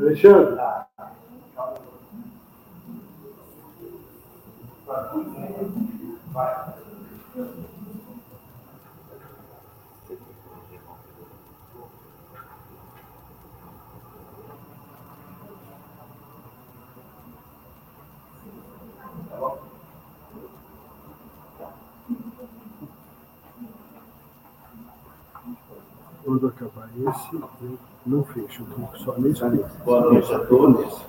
Alexandre. Quando acabar esse, eu não fecho, eu clico só nesse. Boa noite a todos.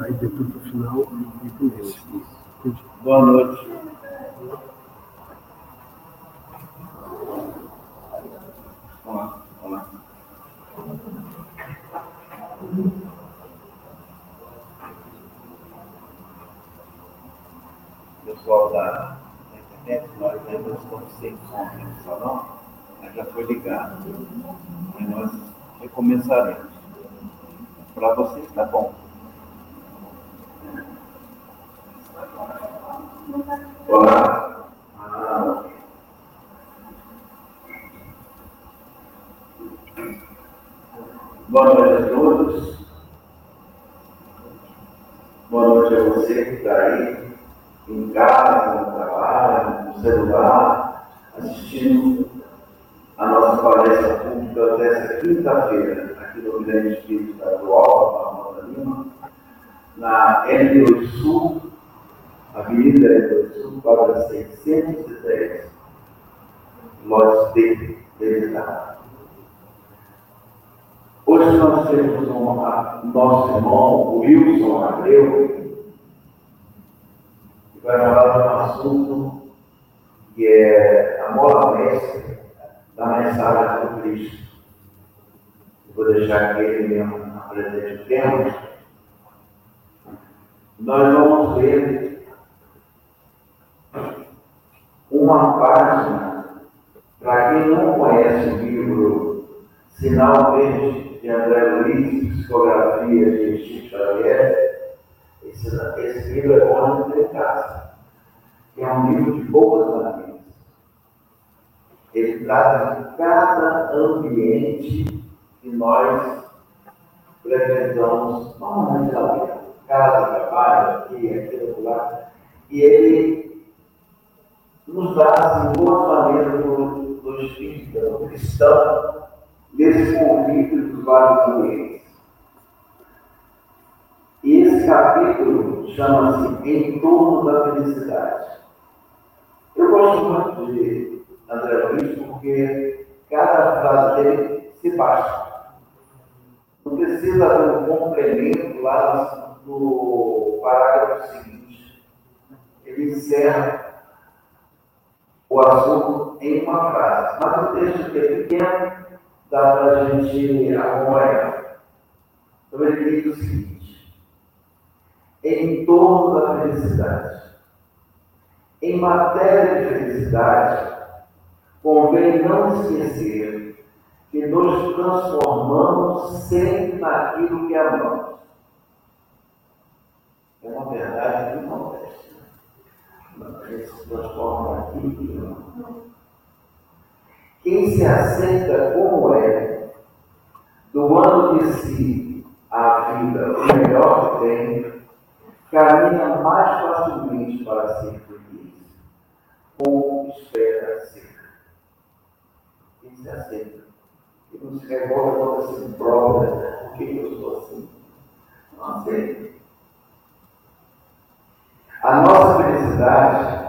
Aí depois no final eu clico nesse. Entendi. Boa noite. Vamos lá, vamos lá. Pessoal da internet, nós ainda estamos sem som no salão, mas já foi ligado. E nós Para vocês está bom. Olá. Boa noite a todos. Boa noite a você que está aí em casa, no trabalho, no celular, assistindo a nossa palestra pública desta quinta-feira, aqui no Grande Espírito Estadual, na Rota Lima, na L2 Sul, Avenida L2 Sul, quadra 610, lote D, Desidado. Hoje nós temos um, nosso irmão, o Wilson Abreu, que vai falar de um assunto que é a mola mestre da mensagem do Cristo. Vou deixar que ele mesmo apresente o tema. Nós vamos ver uma página, para quem não conhece o livro Sinal Verde de André Luiz, Psicografia de Chico Xavier, esse, esse livro é bom de casa, é um livro de boas maneiras. Ele trata de cada ambiente que nós frequentamos normalmente na vida. Casa, trabalho, aqui, aqui, lá. E ele nos dá assim, boas maneiras do, do espírito, do cristão, nesse convívio dos vários. E esse capítulo chama-se Em torno da felicidade. Eu gosto muito de André Luiz porque cada frase dele se baixa. Não precisa de um complemento lá no parágrafo seguinte. Ele encerra o assunto em uma frase. Mas o texto é pequeno, dá para a gente acompanhar. Então ele diz o seguinte: em torno da felicidade. Em matéria de felicidade, convém não esquecer que nos transformamos sempre naquilo que amamos. É uma verdade que não acontece. A gente se transforma naquilo que amamos. Quem se aceita como é, doando de si a vida o melhor que tem, caminha mais facilmente para ser feliz, como espera ser. Quem se aceita, que não se revolta contra si próprio, por que eu sou assim? Não aceita. A nossa felicidade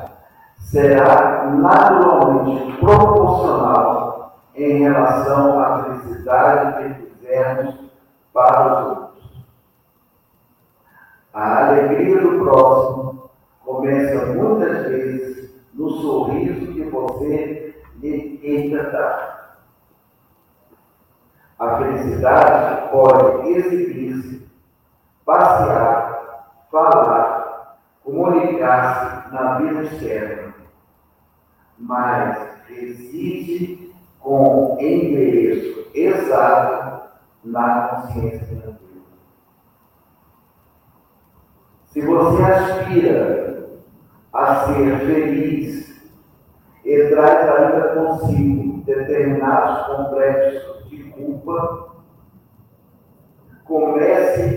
será naturalmente proporcional em relação à felicidade que fizermos para os outros. A alegria do próximo começa muitas vezes no sorriso que você lhe tenta dar. A felicidade pode exibir-se, passear, falar, comunicar-se na vida externa mas reside com endereço exato na consciência tranquila. Se você aspira a ser feliz e traz ainda consigo determinados complexos de culpa,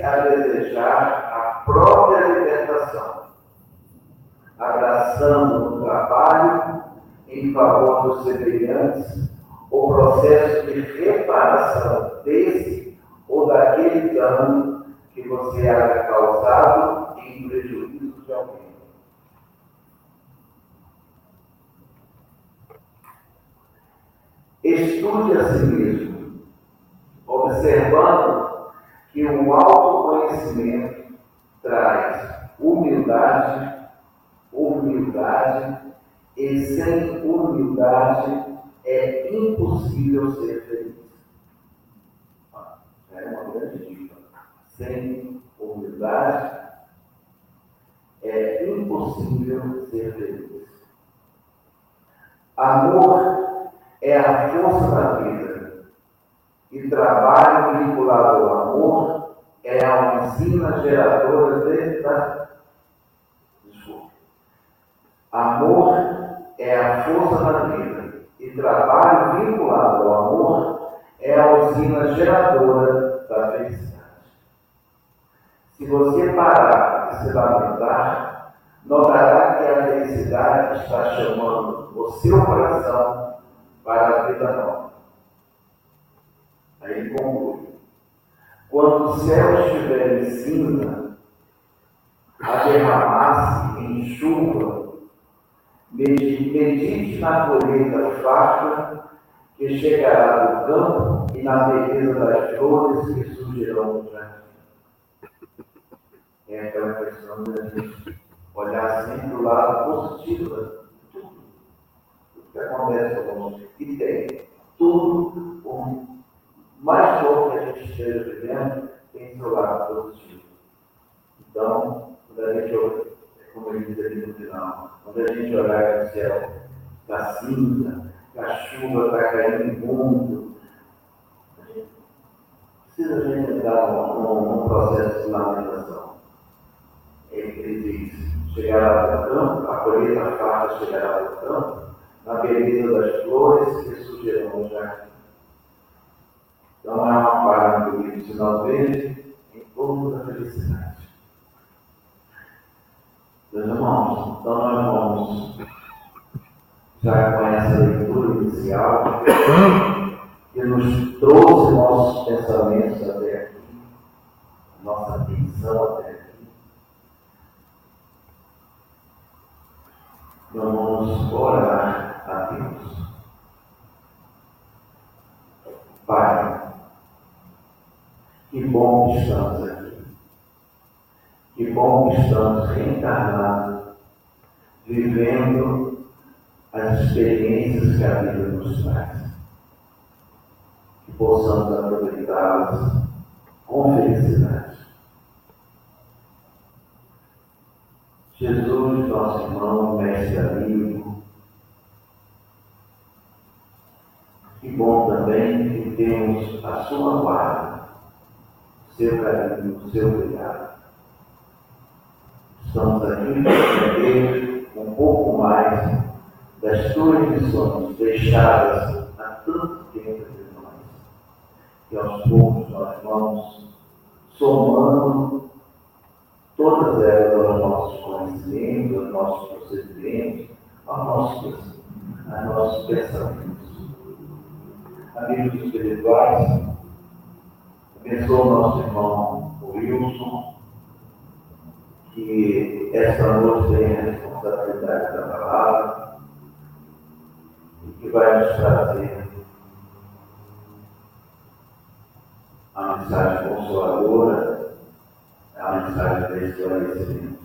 a desejar a própria libertação, abraçando no trabalho em favor dos semelhantes o processo de reparação desse ou daquele dano que você haja causado em prejuízo de alguém. Estude a si mesmo, observando que o autoconhecimento traz humildade, humildade, e sem humildade é impossível ser feliz. É uma grande dica. Sem humildade é impossível ser feliz. Amor é a força da vida. E trabalho vinculado ao amor é a usina geradora de da... Amor é a força da vida. E trabalho vinculado ao amor é a usina geradora da felicidade. Se você parar de se lamentar, notará que a felicidade está chamando o seu coração para a vida nova. Aí conclui. Quando o céu estiver em cinza, a derramar-se em chuva, medite na colheita farta que chegará do campo e na beleza das flores que surgirão no jardim. É aquela questão de a gente olhar sempre o lado positivo de tudo. Tudo que acontece conosco. E tem tudo, o mais bom que a gente esteja vivendo, tem seu lado positivo. Então, quando a gente, como diz aqui no final, quando a gente olhar o céu, está cinza, a chuva está caindo em mundo, precisa a gente entrar num, processo de lamentação. Ele diz, chegará ao campo, a colheita farta chegará ao campo, na beleza das flores que surgirão no jardim. Então é uma página do livro Sinal Verde em torno da felicidade. Meus irmãos, então nós vamos, já com essa leitura inicial, que nos trouxe nossos pensamentos até aqui, nossa atenção até aqui. Vamos orar a Deus. Pai, que bom que estamos aqui. Que que estamos reencarnados, vivendo as experiências que a vida nos traz. Que possamos aproveitá-las com felicidade. Jesus, nosso irmão, mestre amigo, que bom também que temos a sua guarda, seu carinho, seu cuidado. Estamos aqui para aprender um pouco mais das tuas lições deixadas há tanto tempo entre nós. E aos poucos nós vamos somando todas elas aos nossos conhecimentos, aos nossos procedimentos, aos nossos, aos nossos pensamentos. Amigos espirituais, abençoa o nosso irmão Wilson, que esta noite tem a responsabilidade da palavra e que vai nos trazer a mensagem consoladora, a mensagem de esclarecimento.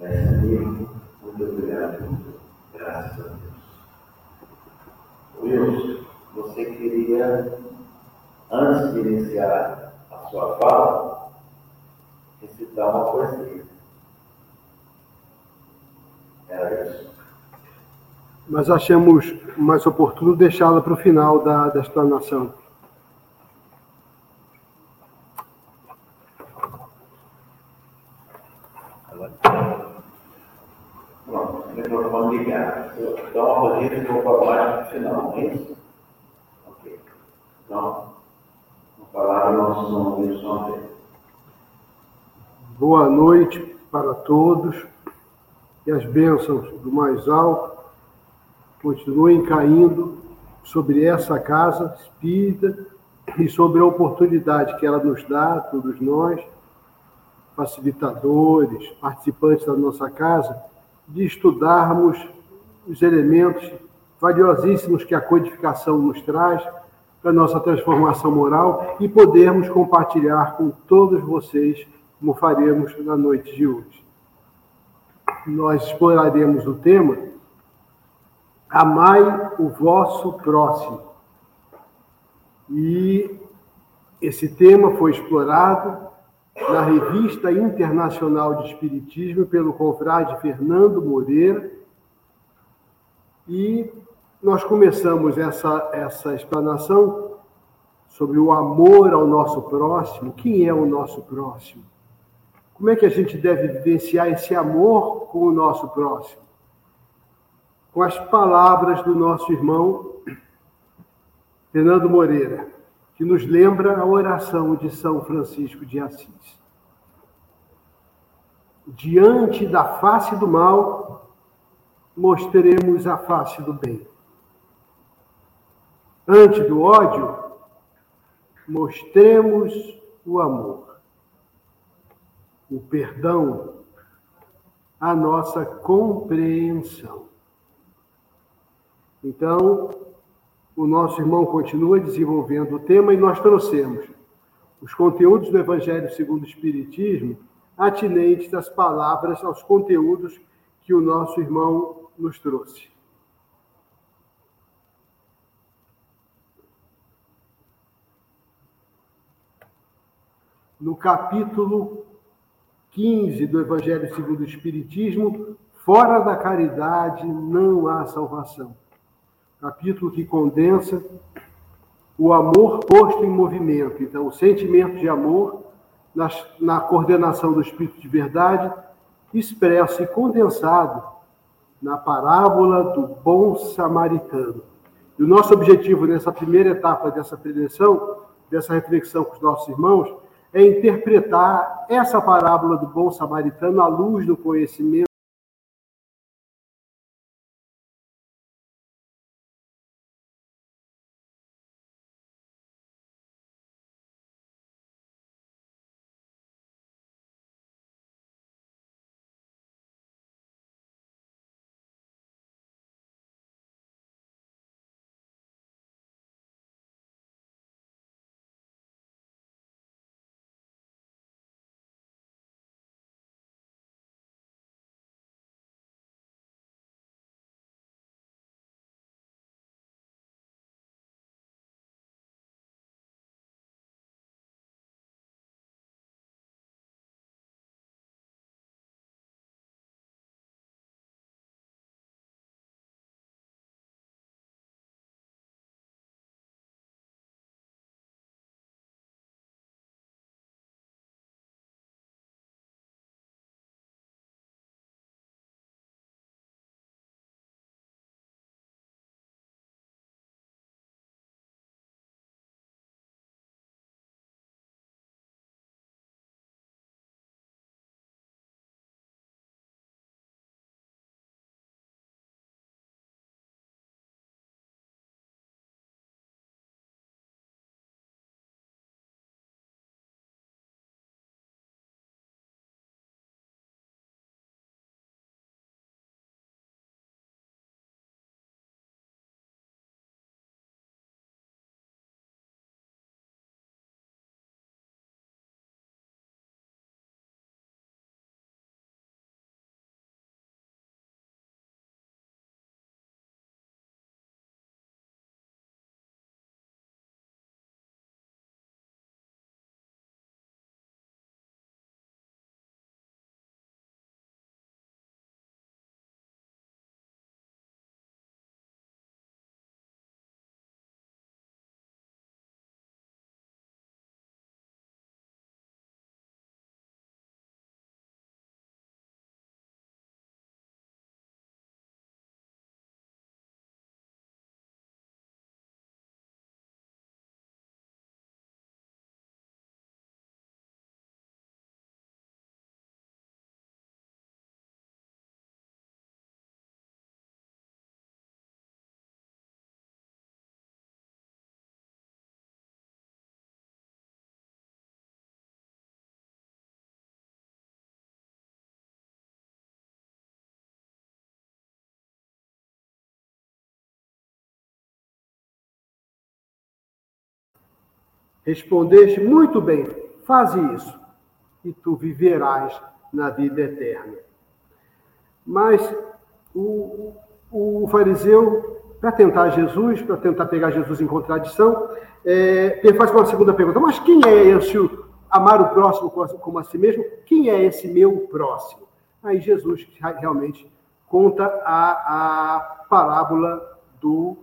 Mestre amigo, muito obrigado, graças a Deus. Wilson, você queria, antes de iniciar a sua fala, recitar uma poesia. Era isso. Mas achamos mais oportuno deixá-la para o final da, da explanação. Pronto, o microfone ligado. Então, a corrida que eu vou falar no final, não é isso? Ok. Então, vou falar no nosso nome e sua fé. Boa noite para todos e as bênçãos do mais alto continuem caindo sobre essa casa espírita e sobre a oportunidade que ela nos dá, todos nós, facilitadores, participantes da nossa casa, de estudarmos os elementos valiosíssimos que a codificação nos traz para nossa transformação moral e podermos compartilhar com todos vocês, como faremos na noite de hoje. Nós exploraremos o tema Amai o vosso próximo. E esse tema foi explorado na Revista Internacional de Espiritismo pelo confrade Fernando Moreira. E nós começamos essa, essa explanação sobre o amor ao nosso próximo. Quem é o nosso próximo? Como é que a gente deve vivenciar esse amor com o nosso próximo? Com as palavras do nosso irmão Fernando Moreira, que nos lembra a oração de São Francisco de Assis. Diante da face do mal, mostremos a face do bem. Ante do ódio, mostremos o amor, o perdão, a nossa compreensão. Então, o nosso irmão continua desenvolvendo o tema e nós trouxemos os conteúdos do Evangelho segundo o Espiritismo atinentes das palavras aos conteúdos que o nosso irmão nos trouxe. No capítulo 15 do Evangelho segundo o Espiritismo, fora da caridade não há salvação capítulo que condensa o amor posto em movimento. Então, o sentimento de amor na, na coordenação do Espírito de verdade, expresso e condensado na parábola do bom samaritano. E o nosso objetivo nessa primeira etapa dessa preleção, dessa reflexão com os nossos irmãos, é interpretar essa parábola do bom samaritano à luz do conhecimento Respondeste muito bem, faze isso, e tu viverás na vida eterna. Mas o, o fariseu, para tentar Jesus, para tentar pegar Jesus em contradição, é, ele faz uma segunda pergunta: mas quem é esse amar o próximo como a si mesmo? Quem é esse meu próximo? Aí Jesus realmente conta a, a parábola do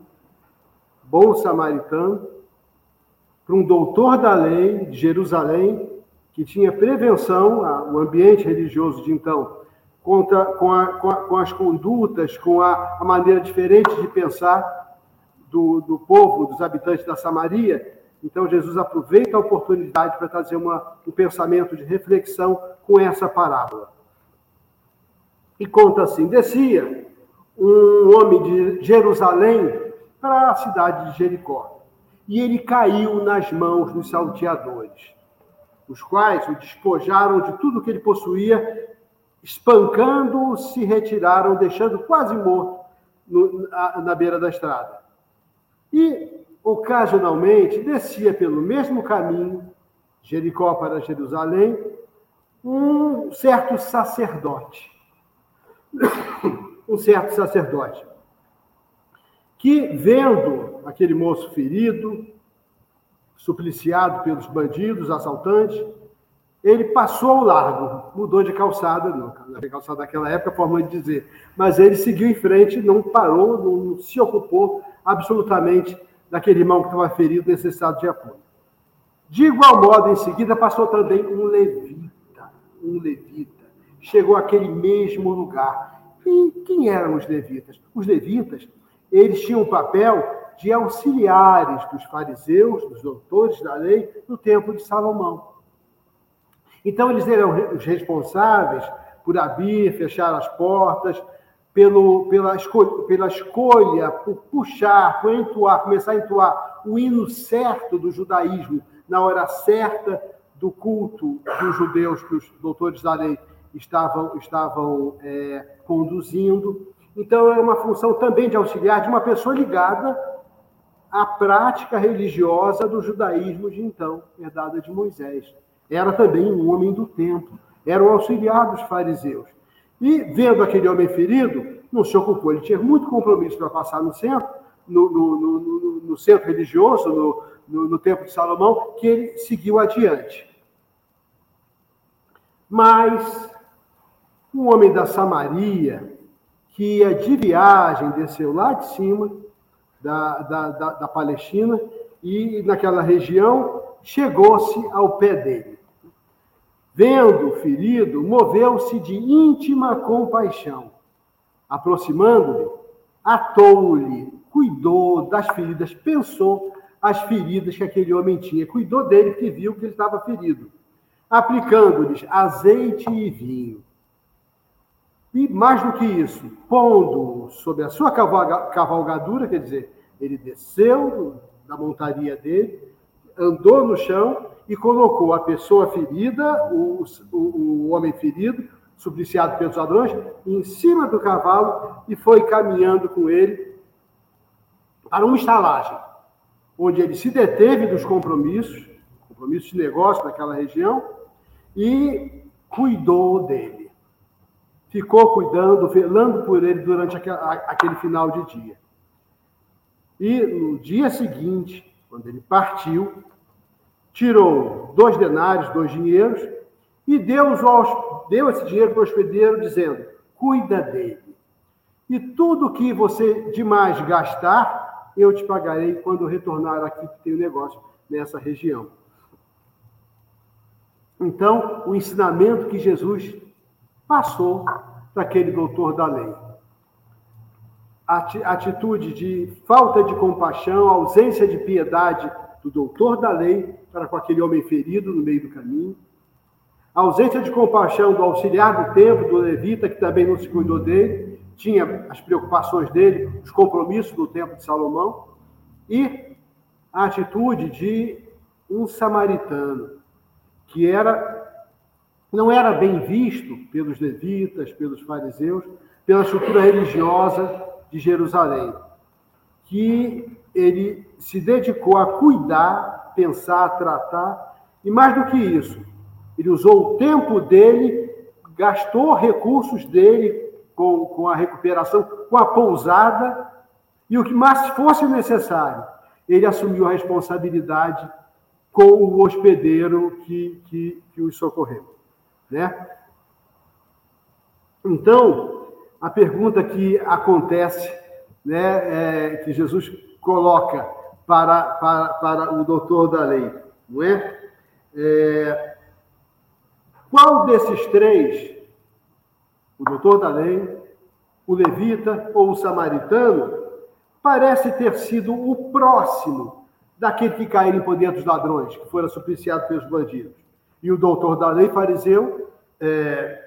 bom samaritano para um doutor da lei de Jerusalém, que tinha prevenção, o ambiente religioso de então, contra, com, a, com, a, com as condutas, com a, a, maneira diferente de pensar do, do povo, dos habitantes da Samaria. Então, Jesus aproveita a oportunidade para trazer uma, um pensamento de reflexão com essa parábola. E conta assim: descia um homem de Jerusalém para a cidade de Jericó e ele caiu nas mãos dos salteadores, os quais o despojaram de tudo que ele possuía, espancando-o, se retiraram, deixando quase morto no, na, na beira da estrada. E, ocasionalmente, descia pelo mesmo caminho, Jericó para Jerusalém, um certo sacerdote. um certo sacerdote que, vendo aquele moço ferido, supliciado pelos bandidos, assaltantes, ele passou ao largo, mudou de calçada, não, a calçada daquela época, forma de dizer, mas ele seguiu em frente, não parou, não se ocupou absolutamente daquele irmão que estava ferido, necessitado de apoio. De igual modo, em seguida, passou também um levita, um levita, chegou àquele mesmo lugar. E quem eram os levitas? Os levitas eles tinham o papel de auxiliares dos fariseus, dos doutores da lei, no tempo de Salomão. Então, eles eram os responsáveis por abrir, fechar as portas, pelo, pela, escolha, pela escolha, por puxar, por entoar, começar a entoar o hino certo do judaísmo, na hora certa do culto dos judeus que os doutores da lei estavam, estavam é, conduzindo. Então, é uma função também de auxiliar de uma pessoa ligada à prática religiosa do judaísmo de então, herdada de Moisés. Era também um homem do templo, era o auxiliar dos fariseus. E, vendo aquele homem ferido, não se ocupou. Ele tinha muito compromisso para passar no centro, no, no, no, no centro religioso, no, templo de Salomão, que ele seguiu adiante. Mas um homem da Samaria, que ia de viagem, desceu lá de cima da, da, da, da Palestina e naquela região chegou-se ao pé dele. Vendo o ferido, moveu-se de íntima compaixão. Aproximando-lhe, atou-lhe, cuidou das feridas, pensou as feridas que aquele homem tinha, cuidou dele porque viu que ele estava ferido, aplicando-lhes azeite e vinho. E mais do que isso, pondo sobre a sua cavalgadura, quer dizer, ele desceu da montaria dele, andou no chão e colocou a pessoa ferida, o, o, o homem ferido, supliciado pelos ladrões, em cima do cavalo e foi caminhando com ele para uma estalagem, onde ele se deteve dos compromissos, compromissos de negócio naquela região, e cuidou dele ficou cuidando, velando por ele durante aquele final de dia. E no dia seguinte, quando ele partiu, tirou dois denários, dois dinheiros, e deu, deu esse dinheiro para o hospedeiro, dizendo: cuida dele. E tudo que você demais gastar, eu te pagarei quando retornar aqui que tenho negócio nessa região. Então, o ensinamento que Jesus passou daquele doutor da lei. Atitude de falta de compaixão, ausência de piedade do doutor da lei para com aquele homem ferido no meio do caminho. A ausência de compaixão do auxiliar do templo, do levita, que também não se cuidou dele, tinha as preocupações dele, os compromissos do templo de Salomão. E a atitude de um samaritano, que era não era bem visto pelos levitas, pelos fariseus, pela estrutura religiosa de Jerusalém, que ele se dedicou a cuidar pensar, tratar. E mais do que isso, ele usou o tempo dele, gastou recursos dele com, com a recuperação, com a pousada, e o que mais fosse necessário, ele assumiu a responsabilidade com o hospedeiro que, que, que os socorreu. Né? Então, a pergunta que acontece, né, é, que Jesus coloca para, para, para o doutor da lei, não é? é qual desses três, o doutor da lei, o levita ou o samaritano, parece ter sido o próximo daquele que caiu em poder dos ladrões, que fora supliciado pelos bandidos? E o doutor da lei, fariseu, é,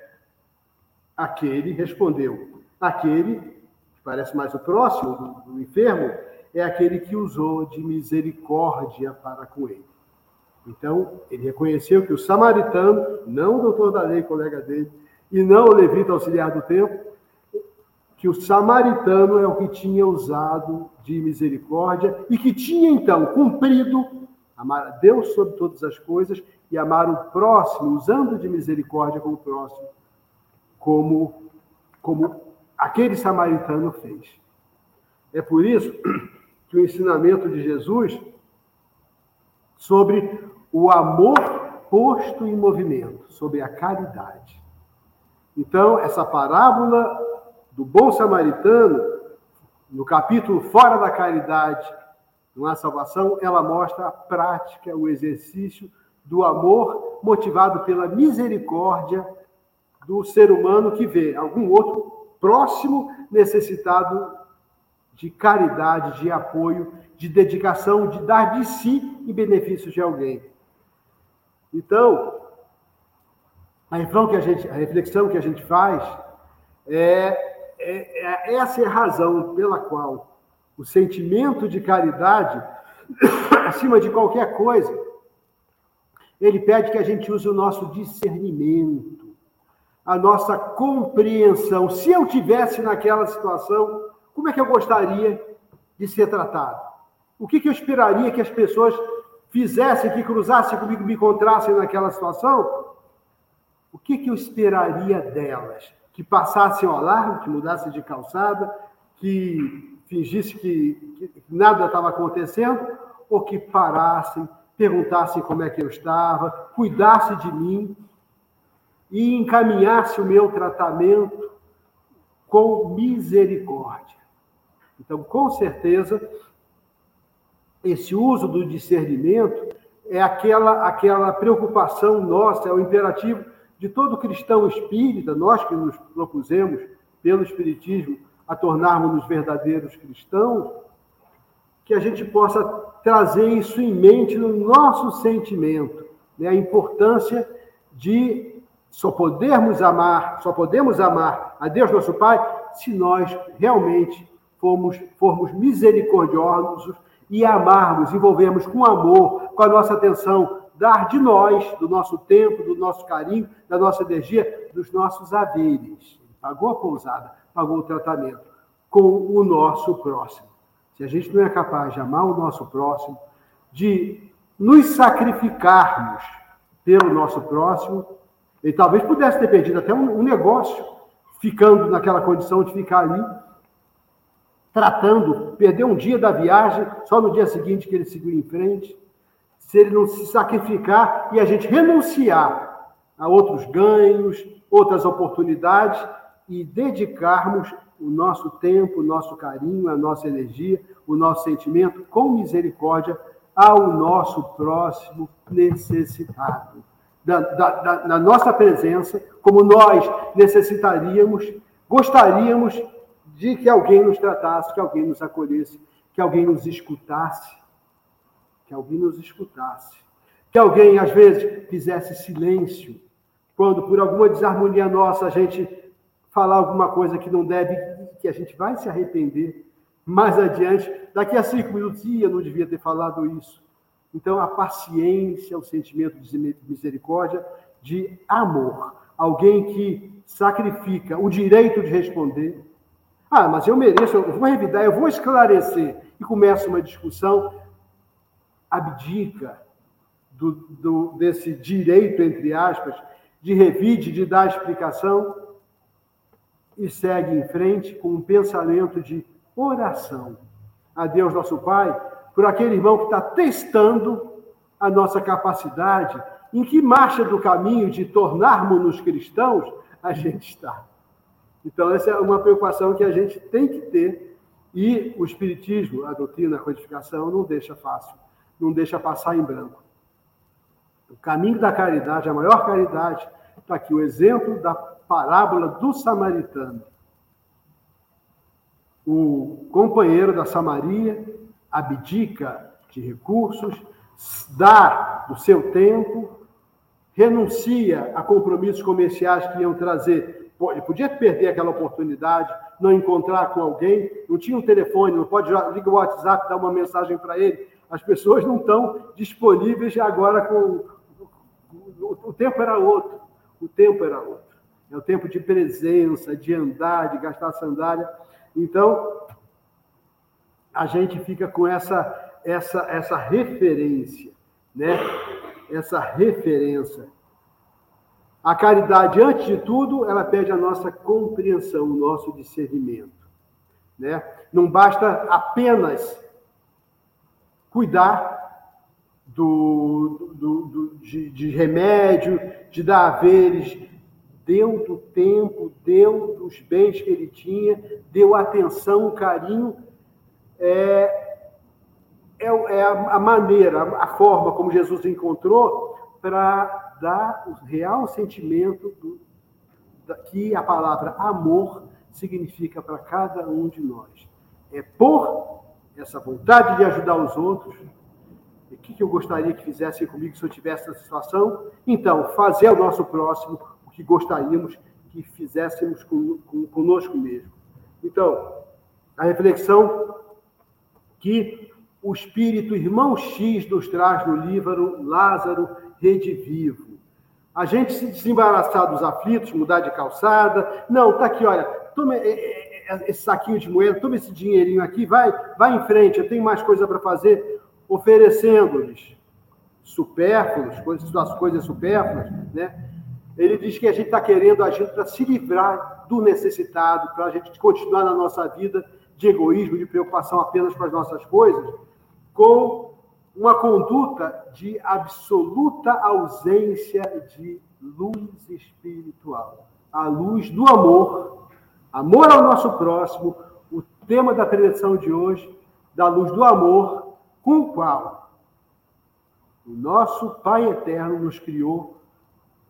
aquele respondeu, aquele, que parece mais o próximo do, do enfermo, é aquele que usou de misericórdia para com ele. Então, ele reconheceu que o samaritano, não o doutor da lei, colega dele, e não o levita auxiliar do tempo, que o samaritano é o que tinha usado de misericórdia e que tinha então cumprido amar a Deus sobre todas as coisas e amar o próximo, usando de misericórdia com o próximo, como, como aquele samaritano fez. É por isso que o ensinamento de Jesus sobre o amor posto em movimento, sobre a caridade. Então, essa parábola do bom samaritano, no capítulo Fora da Caridade, não há salvação, ela mostra a prática, o exercício do amor motivado pela misericórdia do ser humano que vê algum outro próximo necessitado de caridade, de apoio, de dedicação, de dar de si em benefício de alguém. Então, a reflexão que a gente, a reflexão que a gente faz é, é, é essa é a razão pela qual o sentimento de caridade, acima de qualquer coisa, ele pede que a gente use o nosso discernimento, a nossa compreensão. Se eu tivesse naquela situação, como é que eu gostaria de ser tratado? O que, que eu esperaria que as pessoas fizessem, que cruzassem comigo, me encontrassem naquela situação? O que, que eu esperaria delas? Que passassem ao largo, que mudassem de calçada, que fingissem que, que nada estava acontecendo, ou que parassem, perguntasse como é que eu estava, cuidasse de mim e encaminhasse o meu tratamento com misericórdia. Então, com certeza, esse uso do discernimento é aquela, aquela preocupação nossa, é o imperativo de todo cristão espírita, nós que nos propusemos pelo Espiritismo a tornarmos-nos verdadeiros cristãos, que a gente possa trazer isso em mente no nosso sentimento, né? a importância de só podermos amar, só podemos amar a Deus nosso Pai se nós realmente formos, formos misericordiosos e amarmos, envolvermos com amor, com a nossa atenção, dar de nós, do nosso tempo, do nosso carinho, da nossa energia, dos nossos haveres. Pagou a pousada, pagou o tratamento com o nosso próximo. Se a gente não é capaz de amar o nosso próximo, de nos sacrificarmos pelo nosso próximo, ele talvez pudesse ter perdido até um, um negócio, ficando naquela condição de ficar ali, tratando, perder um dia da viagem, só no dia seguinte que ele seguiu em frente. Se ele não se sacrificar e a gente renunciar a outros ganhos, outras oportunidades e dedicarmos o nosso tempo, o nosso carinho, a nossa energia, o nosso sentimento com misericórdia ao nosso próximo necessitado. Da, da, da, da nossa presença, como nós necessitaríamos, gostaríamos de que alguém nos tratasse, que alguém nos acolhesse, que alguém nos escutasse, que alguém nos escutasse, que alguém, às vezes, fizesse silêncio, quando por alguma desarmonia nossa a gente falar alguma coisa que não deve, que a gente vai se arrepender mais adiante. Daqui a cinco minutos, eu não devia ter falado isso. Então, a paciência, o sentimento de misericórdia, de amor. Alguém que sacrifica o direito de responder. Ah, mas eu mereço, eu vou revidar, eu vou esclarecer. E começa uma discussão. abdica do, do, desse direito, entre aspas, de revide, de dar explicação, e segue em frente com um pensamento de oração a Deus nosso Pai por aquele irmão que está testando a nossa capacidade, em que marcha do caminho de tornarmos-nos cristãos a gente está. Então, essa é uma preocupação que a gente tem que ter, e o Espiritismo, a doutrina, a codificação, não deixa fácil, não deixa passar em branco. O caminho da caridade, a maior caridade, está aqui o exemplo da parábola do samaritano. O companheiro da Samaria abdica de recursos, dá do seu tempo, renuncia a compromissos comerciais que iam trazer. Ele podia perder aquela oportunidade, não encontrar com alguém, não tinha um telefone, não pode ligar o WhatsApp, dar uma mensagem para ele. As pessoas não estão disponíveis agora com. O tempo era outro. O tempo era outro. É o tempo de presença, de andar, de gastar sandália. Então, a gente fica com essa, essa, essa referência, né? Essa referência. A caridade, antes de tudo, ela pede a nossa compreensão, o nosso discernimento. Né? Não basta apenas cuidar do, do, do de, de, remédio, de dar haveres, deu do tempo, deu dos bens que ele tinha, deu atenção, carinho, é, é, é a, a, maneira, a forma como Jesus encontrou para dar o real sentimento do, da, que a palavra amor significa para cada um de nós. É por essa vontade de ajudar os outros, o que, que eu gostaria que fizessem comigo se eu tivesse essa situação? Então, fazer ao nosso próximo o que gostaríamos que fizéssemos com, com, conosco mesmo. Então, a reflexão que o espírito irmão X nos traz no livro Lázaro Redivivo. A gente se desembaraçar dos aflitos, mudar de calçada. Não, tá aqui, olha, tome esse saquinho de moeda, tome esse dinheirinho aqui, vai, vai em frente, eu tenho mais coisa para fazer, oferecendo-lhes supérfluos, coisas, as coisas supérfluas, né? Ele diz que a gente está querendo agir para se livrar do necessitado, para a gente continuar na nossa vida de egoísmo, de preocupação apenas com as nossas coisas, com uma conduta de absoluta ausência de luz espiritual, a luz do amor, amor ao nosso próximo, o tema da preleção de hoje, da luz do amor, com o qual o nosso Pai eterno nos criou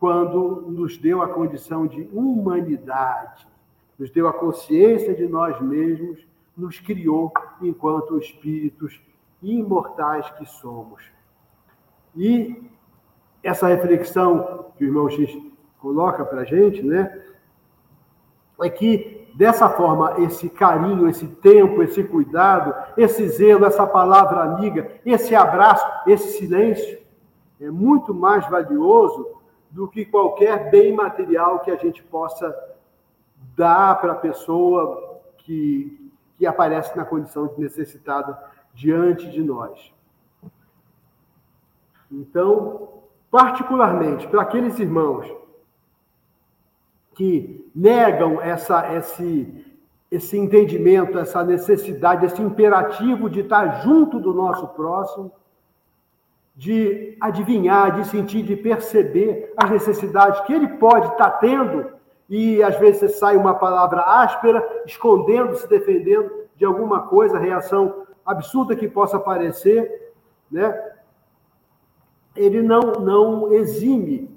quando nos deu a condição de humanidade, nos deu a consciência de nós mesmos, nos criou enquanto espíritos imortais que somos. E essa reflexão que o irmão X coloca para a gente, né, é que dessa forma esse carinho, esse tempo, esse cuidado, esse zelo, essa palavra amiga, esse abraço, esse silêncio é muito mais valioso do que qualquer bem material que a gente possa dar para a pessoa que, que aparece na condição de necessitada diante de nós. Então, particularmente para aqueles irmãos que negam essa, esse, esse entendimento, essa necessidade, esse imperativo de estar junto do nosso próximo, de adivinhar, de sentir, de perceber as necessidades que ele pode estar tendo e às vezes sai uma palavra áspera, escondendo, se defendendo de alguma coisa, reação absurda que possa parecer, né? Ele não não exime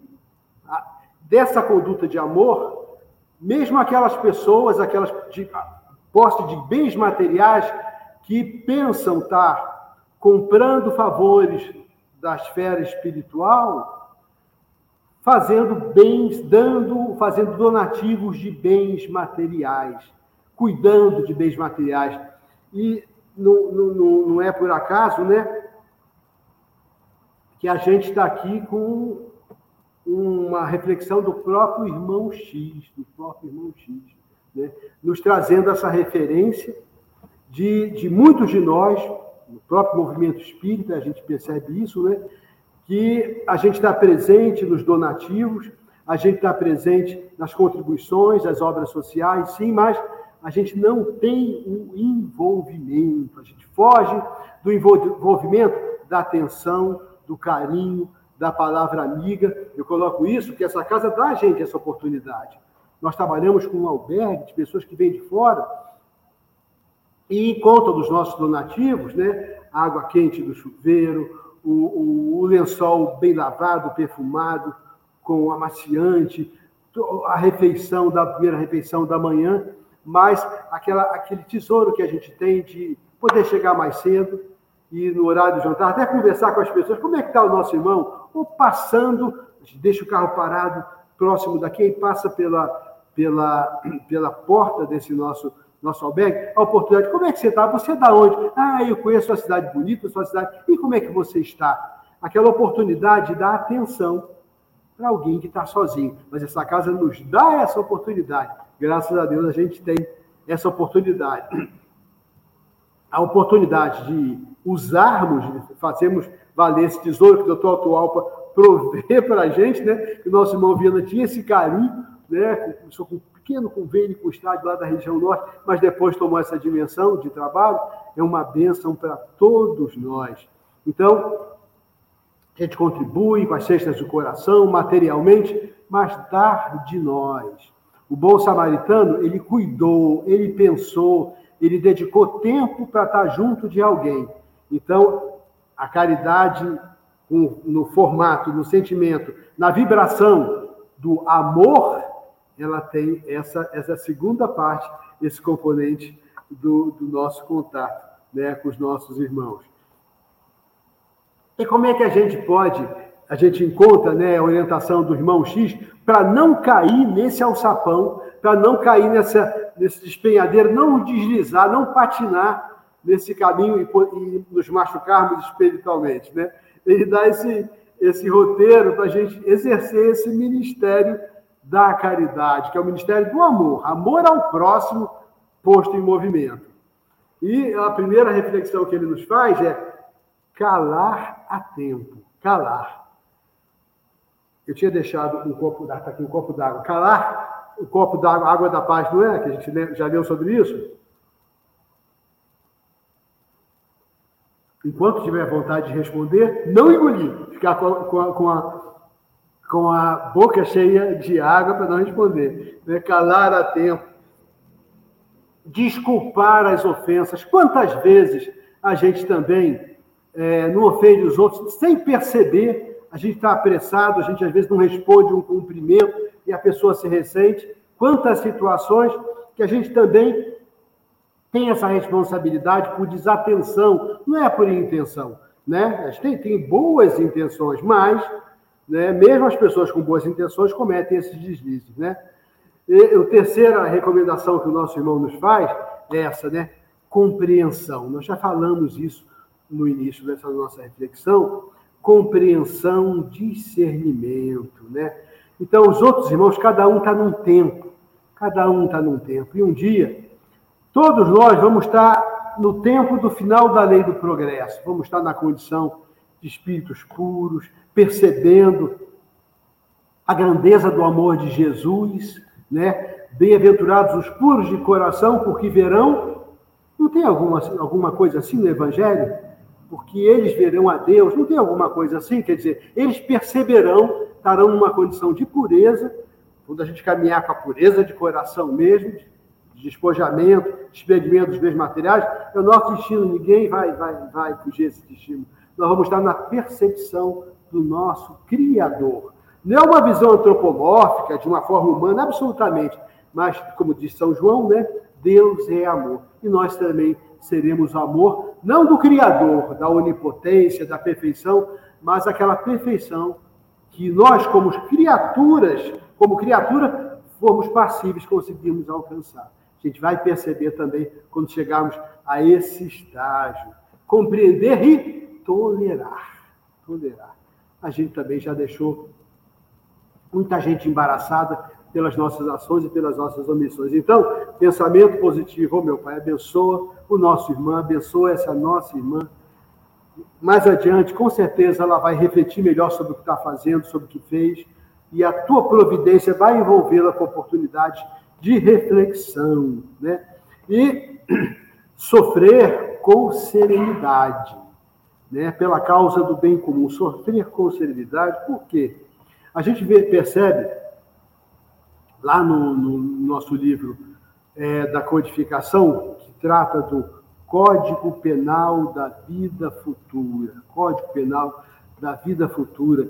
dessa conduta de amor, mesmo aquelas pessoas, aquelas de posse de bens materiais que pensam estar comprando favores da esfera espiritual, fazendo bens, dando, fazendo donativos de bens materiais, cuidando de bens materiais. E não, não, não é por acaso, né? Que a gente está aqui com uma reflexão do próprio irmão X, do próprio irmão X, né? nos trazendo essa referência de, de muitos de nós, no próprio movimento espírita, a gente percebe isso, né? Que a gente está presente nos donativos, a gente está presente nas contribuições, das obras sociais, sim, mas a gente não tem um envolvimento, a gente foge do envolvimento da atenção, do carinho, da palavra amiga. Eu coloco isso porque essa casa dá a gente essa oportunidade. Nós trabalhamos com um albergue de pessoas que vêm de fora e em conta dos nossos donativos, né? Água quente do chuveiro, o, o, lençol bem lavado, perfumado, com amaciante, a refeição da primeira refeição da manhã, mas aquela, aquele tesouro que a gente tem de poder chegar mais cedo e no horário do jantar, até conversar com as pessoas, como é que está o nosso irmão? Ou passando, deixa o carro parado próximo daqui e passa pela, pela, pela porta desse nosso nosso albergue, a oportunidade, como é que você está? Você é da onde? Ah, eu conheço a cidade bonita, a sua cidade. E como é que você está? Aquela oportunidade de dar atenção para alguém que está sozinho. Mas essa casa nos dá essa oportunidade. Graças a Deus a gente tem essa oportunidade. A oportunidade de usarmos, de fazermos valer esse tesouro que o doutor Atualpa provê para a gente, né? Que o nosso irmão Viana tinha esse carinho, né? Começou com pequeno convênio com o estádio lá da região norte, mas depois tomou essa dimensão de trabalho, é uma bênção para todos nós. Então, a gente contribui com as cestas do coração, materialmente, mas dar de nós. O bom samaritano, ele cuidou, ele pensou, ele dedicou tempo para estar junto de alguém. Então, a caridade no formato, no sentimento, na vibração do amor ela tem essa, essa segunda parte, esse componente do, do nosso contato né, com os nossos irmãos. E como é que a gente pode, a gente encontra né, a orientação do irmão X para não cair nesse alçapão, para não cair nessa, nesse despenhadeiro, não deslizar, não patinar nesse caminho e, e nos machucarmos espiritualmente. Né? Ele dá esse, esse roteiro para a gente exercer esse ministério da caridade, que é o ministério do amor, amor ao próximo posto em movimento. E a primeira reflexão que ele nos faz é calar a tempo, calar. Eu tinha deixado um copo d'água, tá aqui um copo d'água. Calar o copo d'água, água da paz, não é? Que a gente já leu sobre isso. Enquanto tiver vontade de responder, não engolir, ficar com a, com a, com a com a boca cheia de água para não responder. Né? Calar a tempo. Desculpar as ofensas. Quantas vezes a gente também é, não ofende os outros sem perceber? A gente está apressado, a gente às vezes não responde um cumprimento e a pessoa se ressente. Quantas situações que a gente também tem essa responsabilidade por desatenção, não é por intenção, né? A gente tem, tem boas intenções, mas né? Mesmo as pessoas com boas intenções cometem esses deslizes. Né? E a terceira recomendação que o nosso irmão nos faz é essa, né? compreensão. Nós já falamos isso no início dessa nossa reflexão. Compreensão, discernimento. Né? Então, os outros irmãos, cada um está num tempo. Cada um está num tempo. E um dia, todos nós vamos estar no tempo do final da lei do progresso. Vamos estar na condição de espíritos puros, percebendo a grandeza do amor de Jesus, né? Bem-aventurados os puros de coração, porque verão. Não tem alguma, alguma coisa assim no Evangelho? Porque eles verão a Deus. Não tem alguma coisa assim? Quer dizer, eles perceberão, estarão numa condição de pureza, quando a gente caminhar com a pureza de coração mesmo, de despojamento, despedimento dos bens materiais, é o nosso destino. Ninguém vai, vai, vai fugir desse destino. Nós vamos estar na percepção do nosso Criador. Não é uma visão antropomórfica, de uma forma humana, absolutamente. Mas, como diz São João, né? Deus é amor. E nós também seremos amor, não do Criador, da onipotência, da perfeição, mas aquela perfeição que nós, como criaturas, como criatura, fomos passíveis, conseguimos alcançar. A gente vai perceber também quando chegarmos a esse estágio. Compreender e tolerar. Tolerar a gente também já deixou muita gente embaraçada pelas nossas ações e pelas nossas omissões. Então, pensamento positivo, oh, meu Pai, abençoa o nosso irmão, abençoa essa nossa irmã, mais adiante, com certeza, ela vai refletir melhor sobre o que está fazendo, sobre o que fez, e a tua providência vai envolvê-la com oportunidades de reflexão, né? E sofrer com serenidade, né? Pela causa do bem comum, sofrer com serenidade, por quê? A gente vê, percebe lá no, no nosso livro é, da codificação, que trata do Código Penal da Vida Futura, Código Penal da Vida Futura,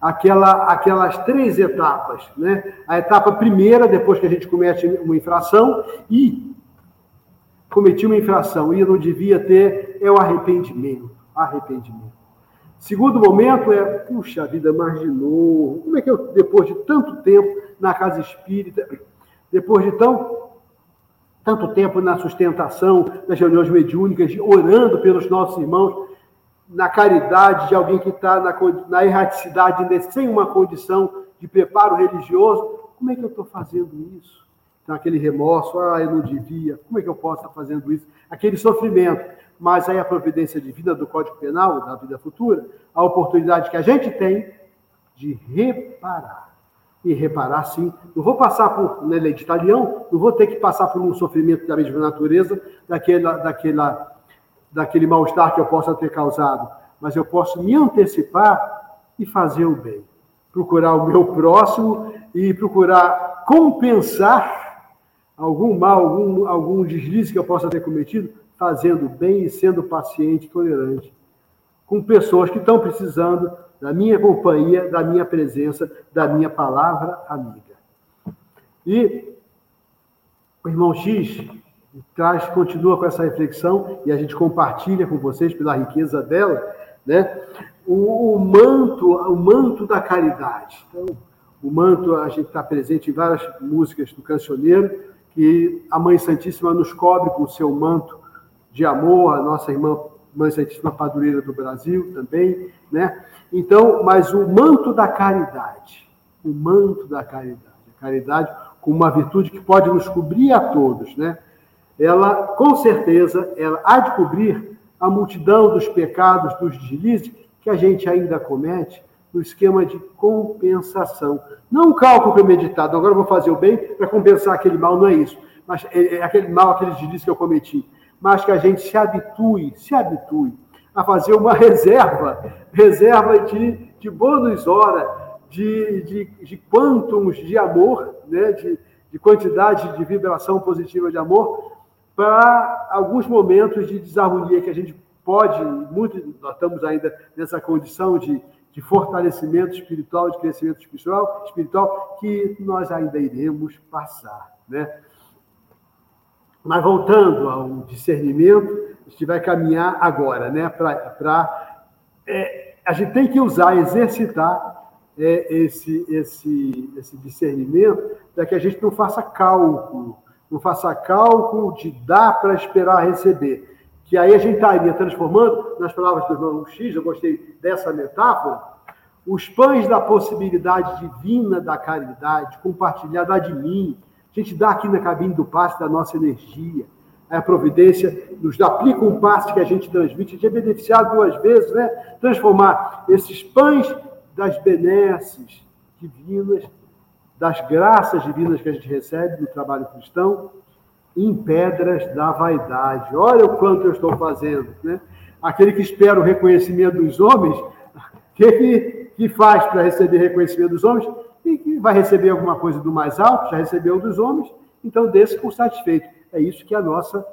aquela, aquelas três etapas, né? A etapa primeira, depois que a gente comete uma infração e cometi uma infração e não devia ter, é o arrependimento, arrependimento. Segundo momento é, puxa vida, marginou. Como é que eu, depois de tanto tempo na casa espírita, depois de tão, tanto tempo na sustentação das reuniões mediúnicas, orando pelos nossos irmãos, na caridade de alguém que está na, na erraticidade, sem uma condição de preparo religioso, como é que eu estou fazendo isso? Então, aquele remorso, ah, eu não devia, como é que eu posso estar fazendo isso? Aquele sofrimento. Mas aí a providência divina do Código Penal, da vida futura, a oportunidade que a gente tem de reparar. E reparar, sim. Não vou passar por, na lei de Italião, não vou ter que passar por um sofrimento da mesma natureza, daquela, daquela daquele mal-estar que eu possa ter causado, mas eu posso me antecipar e fazer o bem. Procurar o meu próximo e procurar compensar algum mal, algum, algum deslize que eu possa ter cometido, fazendo bem e sendo paciente e tolerante com pessoas que estão precisando da minha companhia, da minha presença, da minha palavra amiga. E o irmão X traz, continua com essa reflexão e a gente compartilha com vocês pela riqueza dela, né? O, o manto, o manto da caridade. Então, o manto a gente está presente em várias músicas do cancioneiro que a Mãe Santíssima nos cobre com o seu manto de amor, a nossa irmã Mãe Santíssima Padroeira do Brasil também, né? Então, mas o manto da caridade, o manto da caridade, a caridade com uma virtude que pode nos cobrir a todos, né? ela, com certeza, ela há de cobrir a multidão dos pecados, dos deslizes que a gente ainda comete no esquema de compensação. Não cálculo premeditado, agora eu vou fazer o bem para compensar aquele mal, não é isso. Mas é, é aquele mal, aquele deslize que eu cometi. Mas que a gente se habitue, se habitue a fazer uma reserva, reserva de, de bônus hora, de, de, de quantums de amor, né? de, de quantidade de vibração positiva de amor, para alguns momentos de desarmonia que a gente pode, muito, nós estamos ainda nessa condição de, de fortalecimento espiritual, de crescimento espiritual, espiritual, que nós ainda iremos passar. Né? Mas voltando ao discernimento, a gente vai caminhar agora, né? Para é, a gente tem que usar, exercitar é, esse, esse, esse discernimento para que a gente não faça cálculo não faça cálculo de dar para esperar receber. Que aí a gente estaria transformando, nas palavras do irmão X, eu gostei dessa metáfora, os pães da possibilidade divina da caridade, compartilhada de mim. A gente dá aqui na cabine do passe da nossa energia. A providência nos aplica um passe que a gente transmite. A gente é beneficiado duas vezes, né? Transformar esses pães das benesses divinas das graças divinas que a gente recebe no trabalho cristão em pedras da vaidade. Olha o quanto eu estou fazendo, né? Aquele que espera o reconhecimento dos homens, o que, que faz para receber reconhecimento dos homens? E que vai receber alguma coisa do mais alto, já recebeu dos homens, então desse por satisfeito. É isso que a nossa,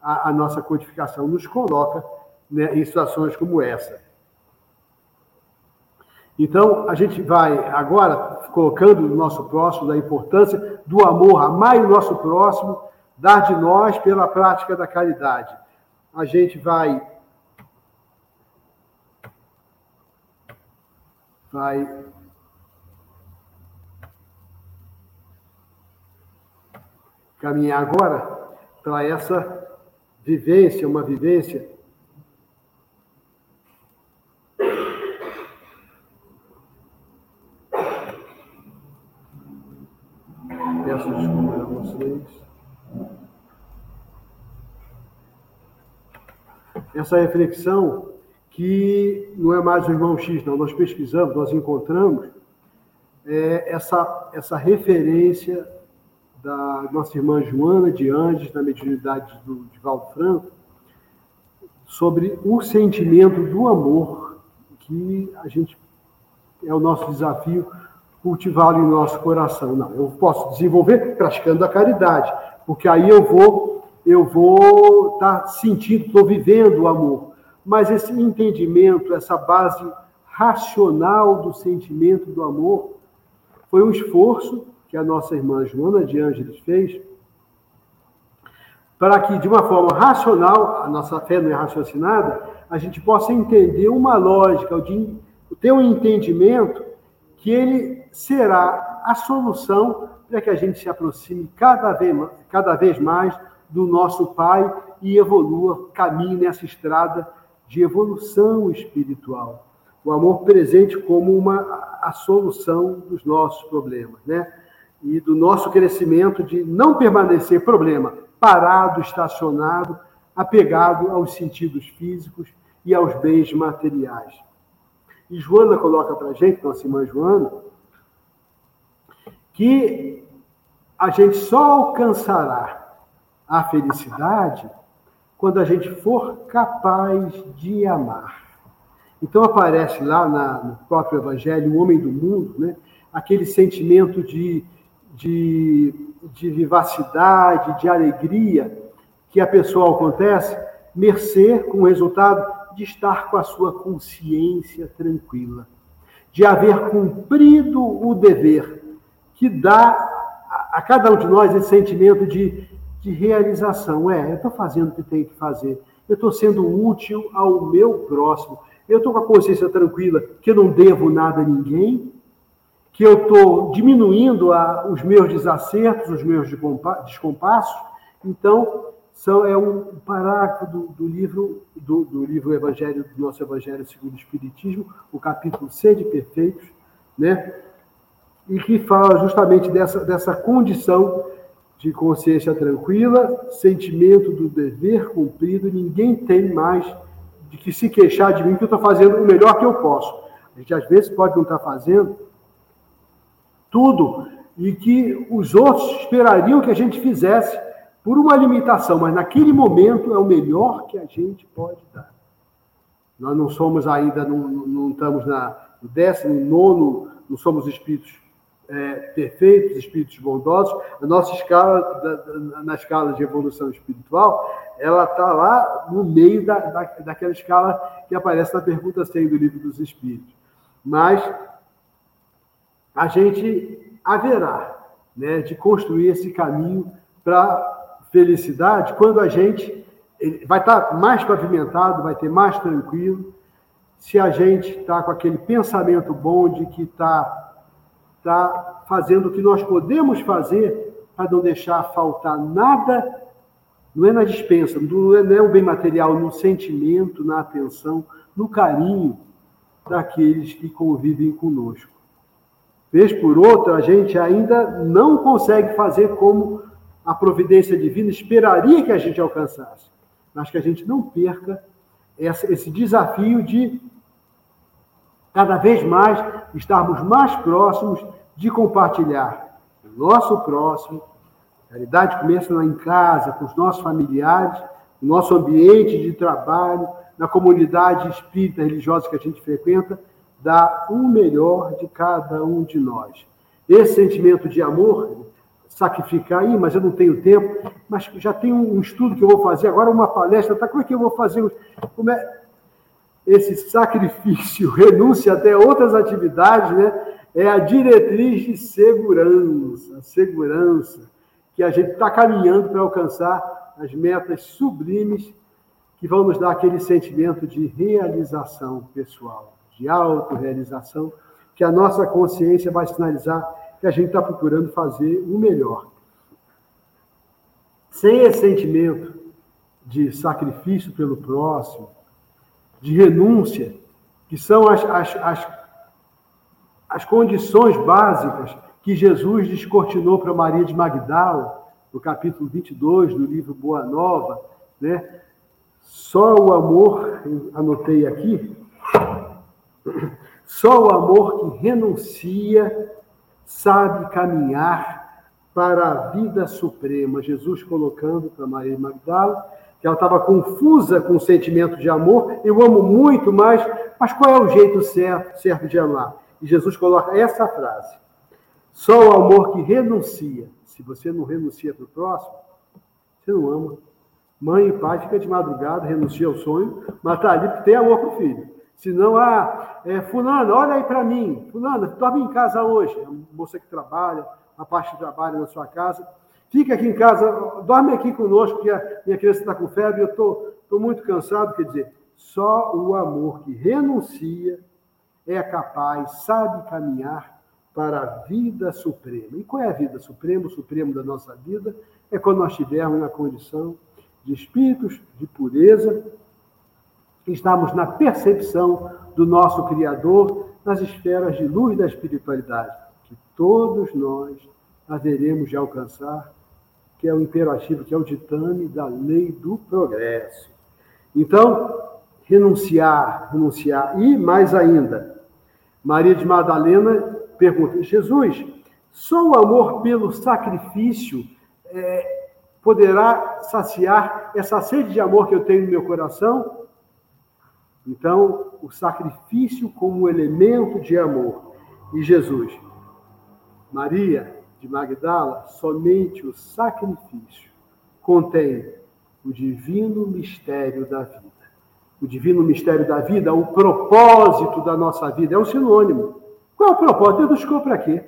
a, a nossa codificação nos coloca né, em situações como essa. Então, a gente vai agora colocando no nosso próximo da importância do amor, amar o nosso próximo, dar de nós pela prática da caridade. A gente vai vai caminhar agora para essa vivência, uma vivência Peço desculpa a vocês. Essa reflexão que não é mais o irmão X, não. Nós pesquisamos, nós encontramos é, essa, essa referência da nossa irmã Joana de Andes, na mediunidade do, de Valdo Franco, sobre o sentimento do amor que a gente é o nosso desafio cultivá-lo em nosso coração. Não, eu posso desenvolver praticando a caridade, porque aí eu vou eu vou estar tá sentindo, estou vivendo o amor. Mas esse entendimento, essa base racional do sentimento do amor, foi um esforço que a nossa irmã Joana de Ângeles fez para que, de uma forma racional, a nossa fé não é raciocinada, a gente possa entender uma lógica, ter um entendimento que ele será a solução para que a gente se aproxime cada vez, cada vez mais do nosso Pai e evolua, caminhe nessa estrada de evolução espiritual. O amor presente como uma a solução dos nossos problemas, né? E do nosso crescimento de não permanecer problema parado, estacionado, apegado aos sentidos físicos e aos bens materiais. E Joana coloca para a gente, nossa irmã Joana, que a gente só alcançará a felicidade quando a gente for capaz de amar. Então aparece lá na, no próprio Evangelho, o homem do mundo, né? aquele sentimento de, de, de vivacidade, de alegria que a pessoa acontece, mercê com o resultado de estar com a sua consciência tranquila, de haver cumprido o dever, que dá a, cada um de nós esse sentimento de de realização. É, eu estou fazendo o que tenho que fazer. Eu estou sendo útil ao meu próximo. Eu estou com a consciência tranquila que eu não devo nada a ninguém, que eu estou diminuindo a, os meus desacertos, os meus descompassos. Então, são, é um parágrafo do, do livro do, do, livro Evangelho, do nosso Evangelho segundo o Espiritismo, o capítulo C de Perfeitos, né? e que fala justamente dessa, dessa condição de consciência tranquila, sentimento do dever cumprido, ninguém tem mais de que se queixar de mim que eu estou fazendo o melhor que eu posso. A gente às vezes pode não estar tá fazendo tudo e que os outros esperariam que a gente fizesse por uma limitação, mas naquele momento é o melhor que a gente pode dar. Nós não somos ainda, não, não estamos na, décimo, nono, não somos espíritos é, perfeitos, espíritos bondosos, a nossa escala, na escala de evolução espiritual, ela está lá no meio da, da, daquela escala que aparece na pergunta 100 do livro dos Espíritos. Mas a gente haverá né, de construir esse caminho para felicidade quando a gente vai estar tá mais pavimentado, vai ter mais tranquilo, se a gente está com aquele pensamento bom de que está está fazendo o que nós podemos fazer para não deixar faltar nada, não é na dispensa, não é, não é o bem material, no sentimento, na atenção, no carinho daqueles que convivem conosco. Vez por outra, a gente ainda não consegue fazer como a providência divina esperaria que a gente alcançasse, mas que a gente não perca esse desafio de cada vez mais estarmos mais próximos de compartilhar o nosso próximo. A caridade começa lá em casa, com os nossos familiares, no nosso ambiente de trabalho, na comunidade espírita religiosa que a gente frequenta, dá o melhor de cada um de nós. Esse sentimento de amor, sacrificar, aí, mas eu não tenho tempo, mas já tem um estudo que eu vou fazer, agora uma palestra, tá? como é que eu vou fazer? Como é? esse sacrifício, renúncia até outras atividades, né? É a diretriz de segurança, segurança, que a gente está caminhando para alcançar as metas sublimes que vão nos dar aquele sentimento de realização pessoal, de autorrealização, que a nossa consciência vai sinalizar que a gente está procurando fazer o melhor. Sem esse sentimento de sacrifício pelo próximo, de renúncia, que são as, as, as, as condições básicas que Jesus descortinou para Maria de Magdala, no capítulo 22 do livro Boa Nova, né? Só o amor, anotei aqui, só o amor que renuncia sabe caminhar para a vida suprema. Jesus colocando para Maria Magdala que ela estava confusa com o sentimento de amor. Eu amo muito, mas, mas qual é o jeito certo, certo de amar? E Jesus coloca essa frase: só o amor que renuncia. Se você não renuncia para o próximo, você não ama. Mãe e pai fica de madrugada, renuncia ao sonho, mas está ali porque tem amor para o filho. Senão, ah, é, fulano, olha aí para mim. Fulano, dorme em casa hoje. É uma moça que trabalha, a parte de trabalho na sua casa. Fica aqui em casa, dorme aqui conosco, porque a minha criança está com febre, eu estou muito cansado. Quer dizer, só o amor que renuncia é capaz, sabe caminhar para a vida suprema. E qual é a vida suprema? O supremo da nossa vida é quando nós estivermos na condição de espíritos de pureza, estamos na percepção do nosso Criador nas esferas de luz da espiritualidade, que todos nós haveremos de alcançar, que é o imperativo, que é o ditame da lei do progresso. Então, renunciar, renunciar, e mais ainda, Maria de Madalena pergunta: Jesus, só o amor pelo sacrifício é, poderá saciar essa sede de amor que eu tenho no meu coração? Então, o sacrifício como elemento de amor. E Jesus, Maria de Magdala, somente o sacrifício contém o divino mistério da vida. O divino mistério da vida, o propósito da nossa vida, é um sinônimo. Qual é o propósito? Deus nos criou para quê?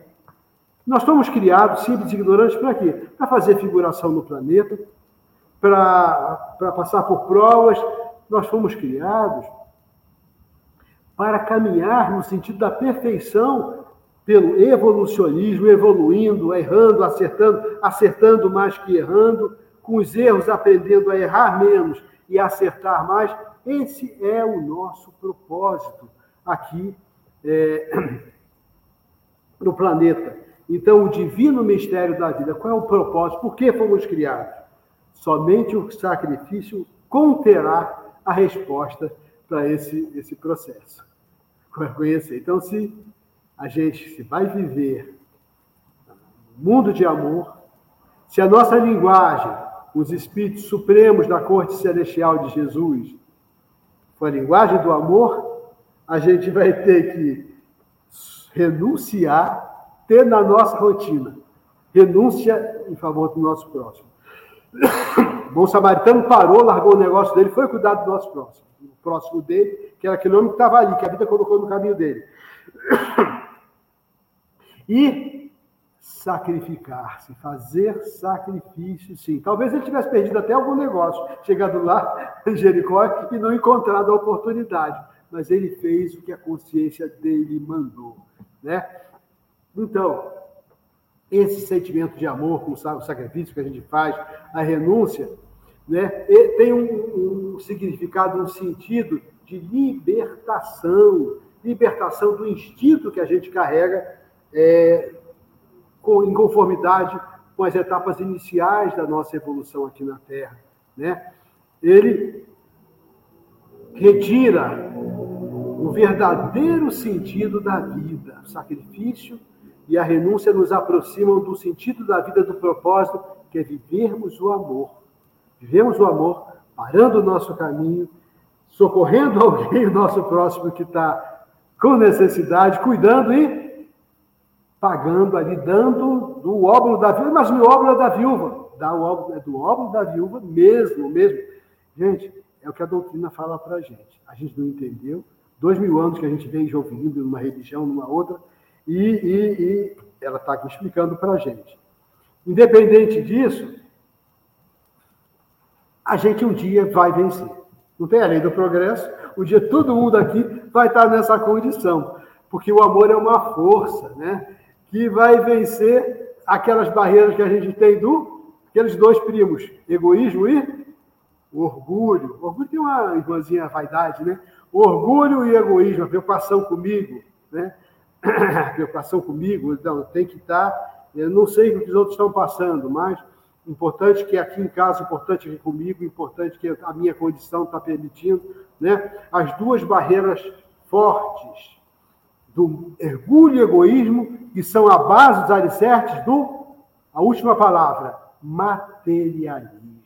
Nós fomos criados, simples e ignorantes, para quê? Para fazer figuração no planeta, para passar por provas. Nós fomos criados para caminhar no sentido da perfeição pelo evolucionismo, evoluindo, errando, acertando, acertando mais que errando, com os erros aprendendo a errar menos e acertar mais. Esse é o nosso propósito aqui é, no planeta. Então, o divino mistério da vida, qual é o propósito? Por que fomos criados? Somente o sacrifício conterá a resposta para esse, esse processo. Conhecer. Então, se a gente se vai viver mundo de amor, se a nossa linguagem, os espíritos supremos da corte celestial de Jesus, for a linguagem do amor, a gente vai ter que renunciar, ter na nossa rotina, renúncia em favor do nosso próximo. O bom samaritano parou, largou o negócio dele, foi cuidar do nosso próximo. Próximo dele, que era aquele homem que estava ali, que a vida colocou no caminho dele. E sacrificar-se, fazer sacrifício, sim. Talvez ele tivesse perdido até algum negócio, chegado lá em Jericó e não encontrado a oportunidade, mas ele fez o que a consciência dele mandou, né? Então, esse sentimento de amor com o sacrifício que a gente faz, a renúncia, né, tem um, um significado, um sentido de libertação, libertação do instinto que a gente carrega é, com, em conformidade com as etapas iniciais da nossa evolução aqui na Terra. Né? Ele retira o verdadeiro sentido da vida, o sacrifício e a renúncia nos aproximam do sentido da vida, do propósito, que é vivermos o amor. Vivemos o amor, parando o nosso caminho, socorrendo alguém, o nosso próximo que está com necessidade, cuidando e pagando ali, dando do óbolo da viúva, mas no óbolo da viúva, dá o óbolo, é do óbolo da viúva mesmo, mesmo. Gente, é o que a doutrina fala para a gente. A gente não entendeu. Dois mil anos que a gente vem ouvindo numa religião, numa outra, e, e, e ela está aqui explicando para a gente. Independente disso, a gente um dia vai vencer. Não tem a lei do progresso, um dia todo mundo aqui vai estar nessa condição, porque o amor é uma força, né? Que vai vencer aquelas barreiras que a gente tem do aqueles dois primos, egoísmo e orgulho. O orgulho tem uma irmãzinha vaidade, né? Orgulho e egoísmo, a preocupação comigo, né? A preocupação comigo, então tem que estar. Eu não sei o que os outros estão passando, mas importante que aqui em casa, importante aqui comigo, importante que a minha condição está permitindo, né? As duas barreiras fortes do orgulho e egoísmo, que são a base dos alicerces do, a última palavra, materialismo.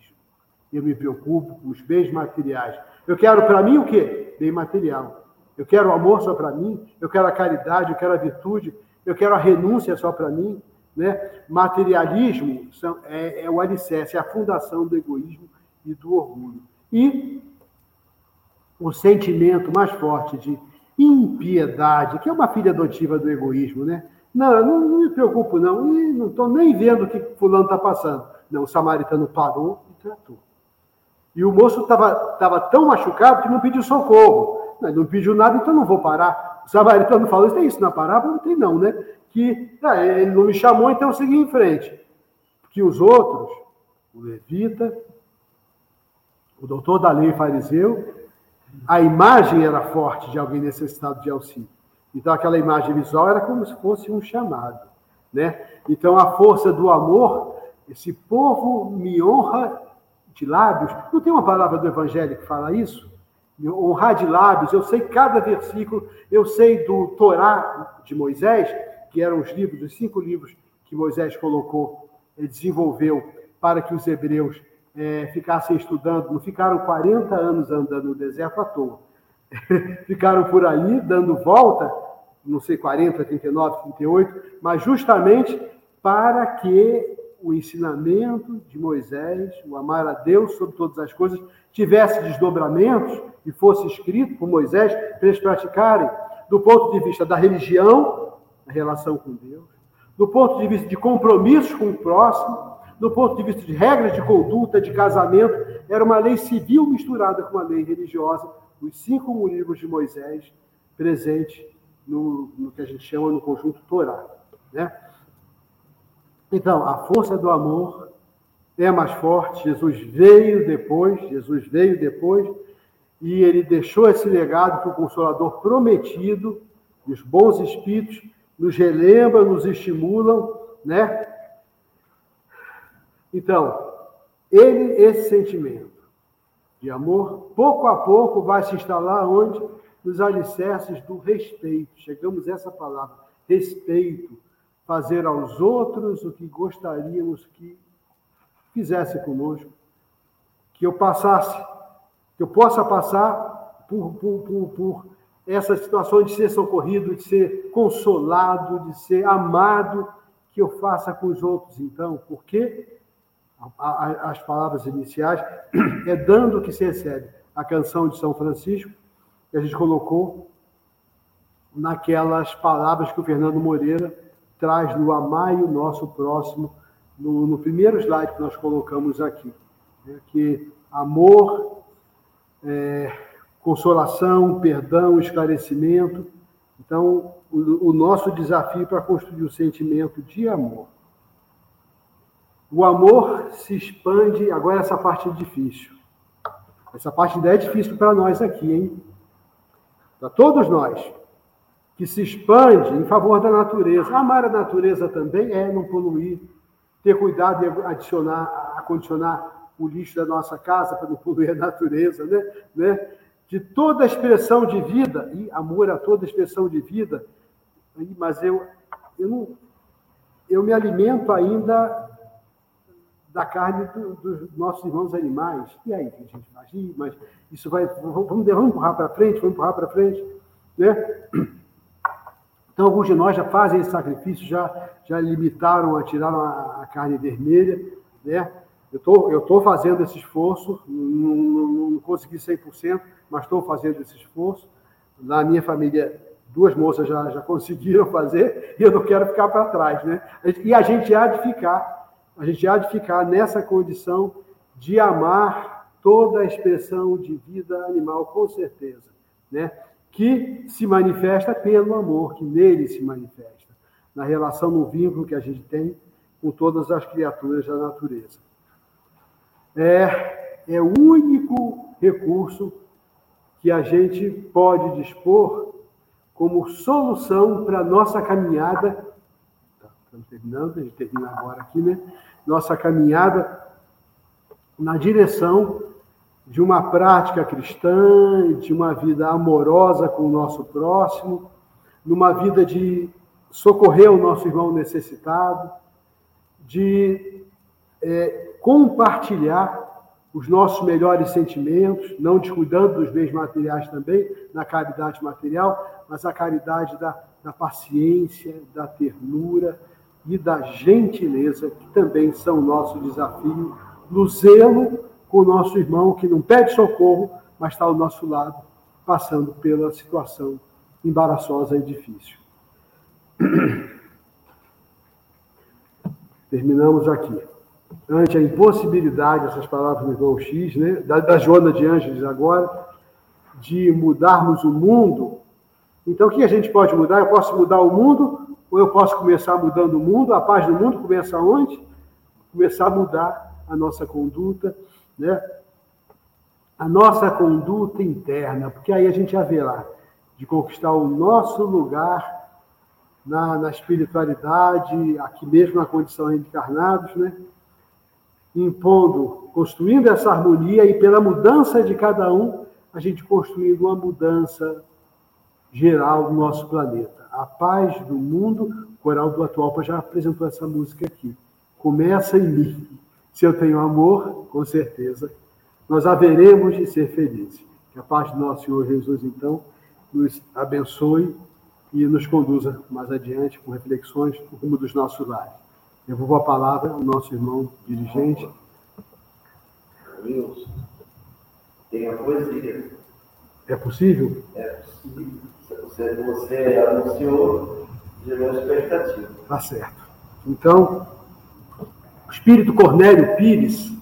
Eu me preocupo com os bens materiais. Eu quero para mim o quê? Bem material. Eu quero o amor só para mim, eu quero a caridade, eu quero a virtude, eu quero a renúncia só para mim. Né? Materialismo é, é o alicerce, é a fundação do egoísmo e do orgulho. E o sentimento mais forte de impiedade, que é uma filha adotiva do egoísmo, né? Não, não, não me preocupo, não. E não estou nem vendo o que fulano está passando. Não, o samaritano parou e tratou. E o moço estava tava tão machucado que não pediu socorro. Não, não pediu nada, então não vou parar. O samaritano falou, tem isso na parábola? Não tem não, né? Que ah, ele não me chamou, então eu segui em frente. Que os outros, o levita, o doutor da lei fariseu, a imagem era forte de alguém necessitado de auxílio. Então, aquela imagem visual era como se fosse um chamado. Né? Então, a força do amor, esse povo me honra de lábios. Não tem uma palavra do Evangelho que fala isso? Honrar de lábios. Eu sei cada versículo, eu sei do Torá de Moisés, que eram os livros, os cinco livros que Moisés colocou, desenvolveu para que os hebreus é, ficassem estudando, não ficaram 40 anos andando no deserto à toa. ficaram por ali, dando volta, não sei, 40, 39, 38, mas justamente para que o ensinamento de Moisés, o amar a Deus sobre todas as coisas, tivesse desdobramentos e fosse escrito por Moisés para eles praticarem, do ponto de vista da religião, a relação com Deus, do ponto de vista de compromissos com o próximo, do ponto de vista de regras de conduta, de casamento, era uma lei civil misturada com uma lei religiosa, os cinco livros de Moisés presente no, no que a gente chama no conjunto Torá. Né? Então, a força do amor é mais forte. Jesus veio depois, Jesus veio depois, e ele deixou esse legado que o Consolador prometido, os bons espíritos, nos relembram, nos estimulam, né? Então, ele, esse sentimento de amor, pouco a pouco vai se instalar onde? Nos alicerces do respeito. Chegamos a essa palavra, respeito. Fazer aos outros o que gostaríamos que fizesse conosco. Que eu passasse, que eu possa passar por, por, por, por essa situação de ser socorrido, de ser consolado, de ser amado, que eu faça com os outros, então, porque as palavras iniciais, é dando que se recebe. A canção de São Francisco, que a gente colocou naquelas palavras que o Fernando Moreira traz no Amai o Nosso Próximo, no, no primeiro slide que nós colocamos aqui. Né? Que amor, é, consolação, perdão, esclarecimento. Então, o, o nosso desafio para construir o sentimento de amor. O amor se expande. Agora, essa parte é difícil. Essa parte ainda é difícil para nós aqui, hein? Para todos nós. Que se expande em favor da natureza. Amar a natureza também é não poluir. Ter cuidado de adicionar, acondicionar o lixo da nossa casa para não poluir a natureza, né? né? De toda expressão de vida, e amor a toda expressão de vida, mas eu, eu, não, eu me alimento ainda da carne do, dos nossos irmãos animais. E aí, a gente faz? mas isso vai. Vamos, vamos empurrar para frente, vamos empurrar para frente. Né? Então, alguns de nós já fazem esse sacrifício, já, já limitaram a tirar a, a carne vermelha. Né? Eu tô, estou fazendo esse esforço, não, não, não consegui 100%, mas estou fazendo esse esforço. Na minha família, duas moças já, já conseguiram fazer, e eu não quero ficar para trás. Né? E a gente há de ficar a gente há de ficar nessa condição de amar toda a expressão de vida animal, com certeza, né? que se manifesta pelo amor, que nele se manifesta, na relação, no vínculo que a gente tem com todas as criaturas da natureza. É, é o único recurso que a gente pode dispor como solução para nossa caminhada estamos terminando, a gente termina agora aqui, né? Nossa caminhada na direção de uma prática cristã, de uma vida amorosa com o nosso próximo, numa vida de socorrer o nosso irmão necessitado, de é, compartilhar os nossos melhores sentimentos, não descuidando dos bens materiais também, na caridade material, mas a caridade da, da paciência, da ternura e da gentileza, que também são o nosso desafio, no zelo com o nosso irmão que não pede socorro, mas está ao nosso lado, passando pela situação embaraçosa e difícil. Terminamos aqui. Ante a impossibilidade, essas palavras do irmão X, né, da, da Joana de Ângeles agora, de mudarmos o mundo. Então, o que a gente pode mudar? Eu posso mudar o mundo, ou eu posso começar mudando o mundo? A paz do mundo começa onde? Começar a mudar a nossa conduta, né? A nossa conduta interna, porque aí a gente haverá de conquistar o nosso lugar na, na espiritualidade, aqui mesmo na condição de encarnados, né? Impondo, construindo essa harmonia e pela mudança de cada um, a gente construindo uma mudança geral do nosso planeta. A paz do mundo, o Coral do Atualpa já apresentou essa música aqui. Começa em mim. Se eu tenho amor, com certeza, nós haveremos de ser felizes. Que a paz do nosso Senhor Jesus, então, nos abençoe e nos conduza mais adiante com reflexões no rumo dos nossos lares. Eu vou a palavra ao nosso irmão dirigente. Deus, tem a poesia. É possível? É possível. Você, você anunciou, gerou expectativa. Tá certo. Então, o Espírito Cornélio Pires,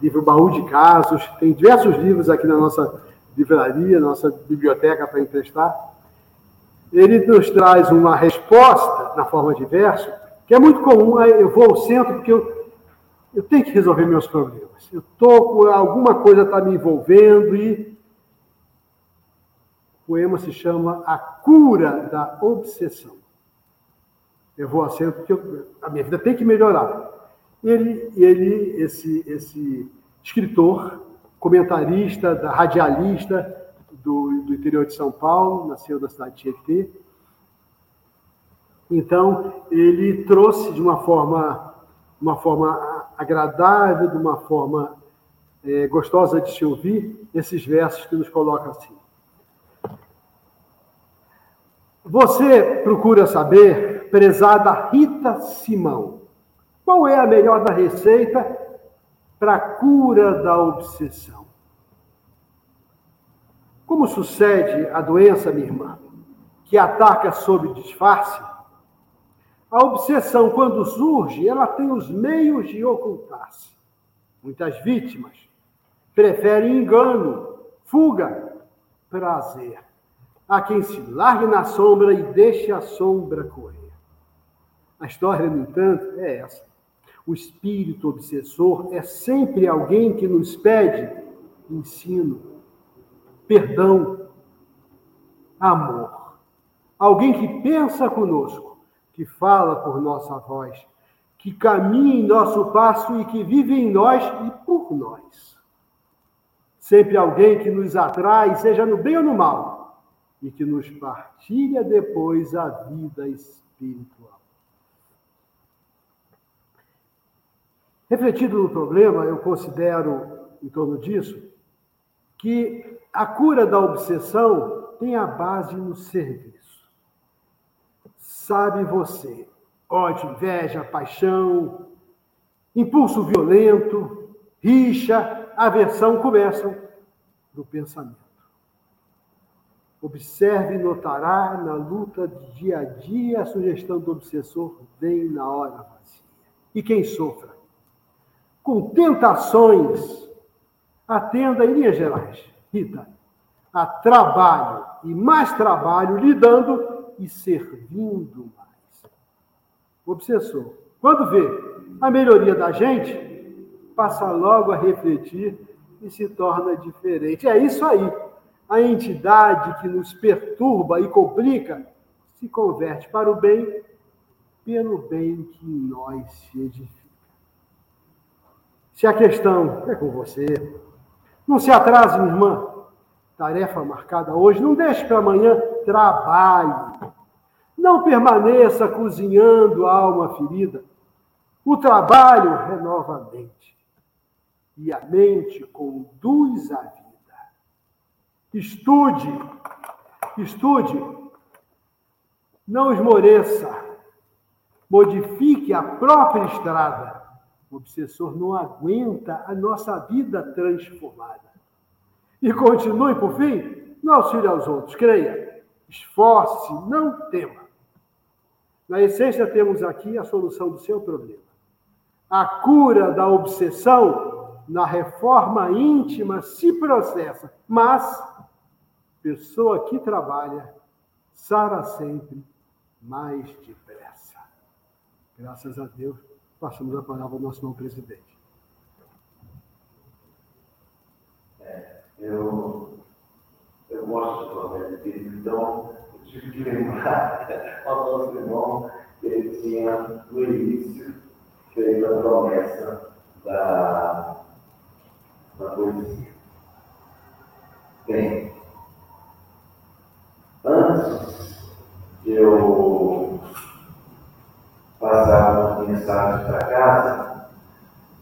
livro Baú de Casos, tem diversos livros aqui na nossa livraria, nossa biblioteca para emprestar. Ele nos traz uma resposta na forma de verso, que é muito comum. Eu vou ao centro porque eu, eu tenho que resolver meus problemas. Eu com alguma coisa está me envolvendo e o poema se chama A Cura da Obsessão. Eu vou ao centro porque eu, a minha vida tem que melhorar. Ele, ele esse, esse escritor, comentarista, radialista do, do interior de São Paulo, nasceu na cidade de Tietê. Então, ele trouxe de uma forma, uma forma agradável, de uma forma é, gostosa de se ouvir, esses versos que nos colocam assim. Você procura saber, prezada Rita Simão, qual é a melhor da receita para a cura da obsessão? Como sucede a doença, minha irmã, que ataca sob disfarce? A obsessão, quando surge, ela tem os meios de ocultar-se. Muitas vítimas preferem engano, fuga, prazer. Há quem se largue na sombra e deixe a sombra correr. A história, no entanto, é essa. O espírito obsessor é sempre alguém que nos pede ensino, perdão, amor. Alguém que pensa conosco, que fala por nossa voz, que caminha em nosso passo e que vive em nós e por nós. Sempre alguém que nos atrai, seja no bem ou no mal, e que nos partilha depois a vida espiritual. Refletido no problema, eu considero, em torno disso, que a cura da obsessão tem a base no serviço. Sabe você, ódio, inveja, paixão, impulso violento, rixa, aversão começam do pensamento. Observe e notará na luta de dia a dia a sugestão do obsessor vem na hora vazia. E quem sofra com tentações, atenda em linhas gerais, Rita, a trabalho e mais trabalho, lidando e servindo mais. O obsessor, quando vê a melhoria da gente, passa logo a refletir e se torna diferente. É isso aí. A entidade que nos perturba e complica se converte para o bem pelo bem que em nós se edifica. Se a questão é com você, não se atrase, minha irmã. Tarefa marcada hoje, não deixe para amanhã, trabalhe. Não permaneça cozinhando a alma ferida. O trabalho renova a mente e a mente conduz a vida. Estude, estude, não esmoreça, modifique a própria estrada. O obsessor não aguenta a nossa vida transformada. E continue, por fim, não auxilie aos outros, creia, esforce, não tema. Na essência, temos aqui a solução do seu problema. A cura da obsessão na reforma íntima se processa, mas pessoa que trabalha sara sempre mais depressa. Graças a Deus, passamos a palavra ao nosso novo presidente. É, eu, eu gosto do Roberto Espírito, então eu tive que lembrar ao nosso irmão que ele tinha, no início, feito a promessa da, da poesia. Bem, antes de eu passar uma mensagem para casa,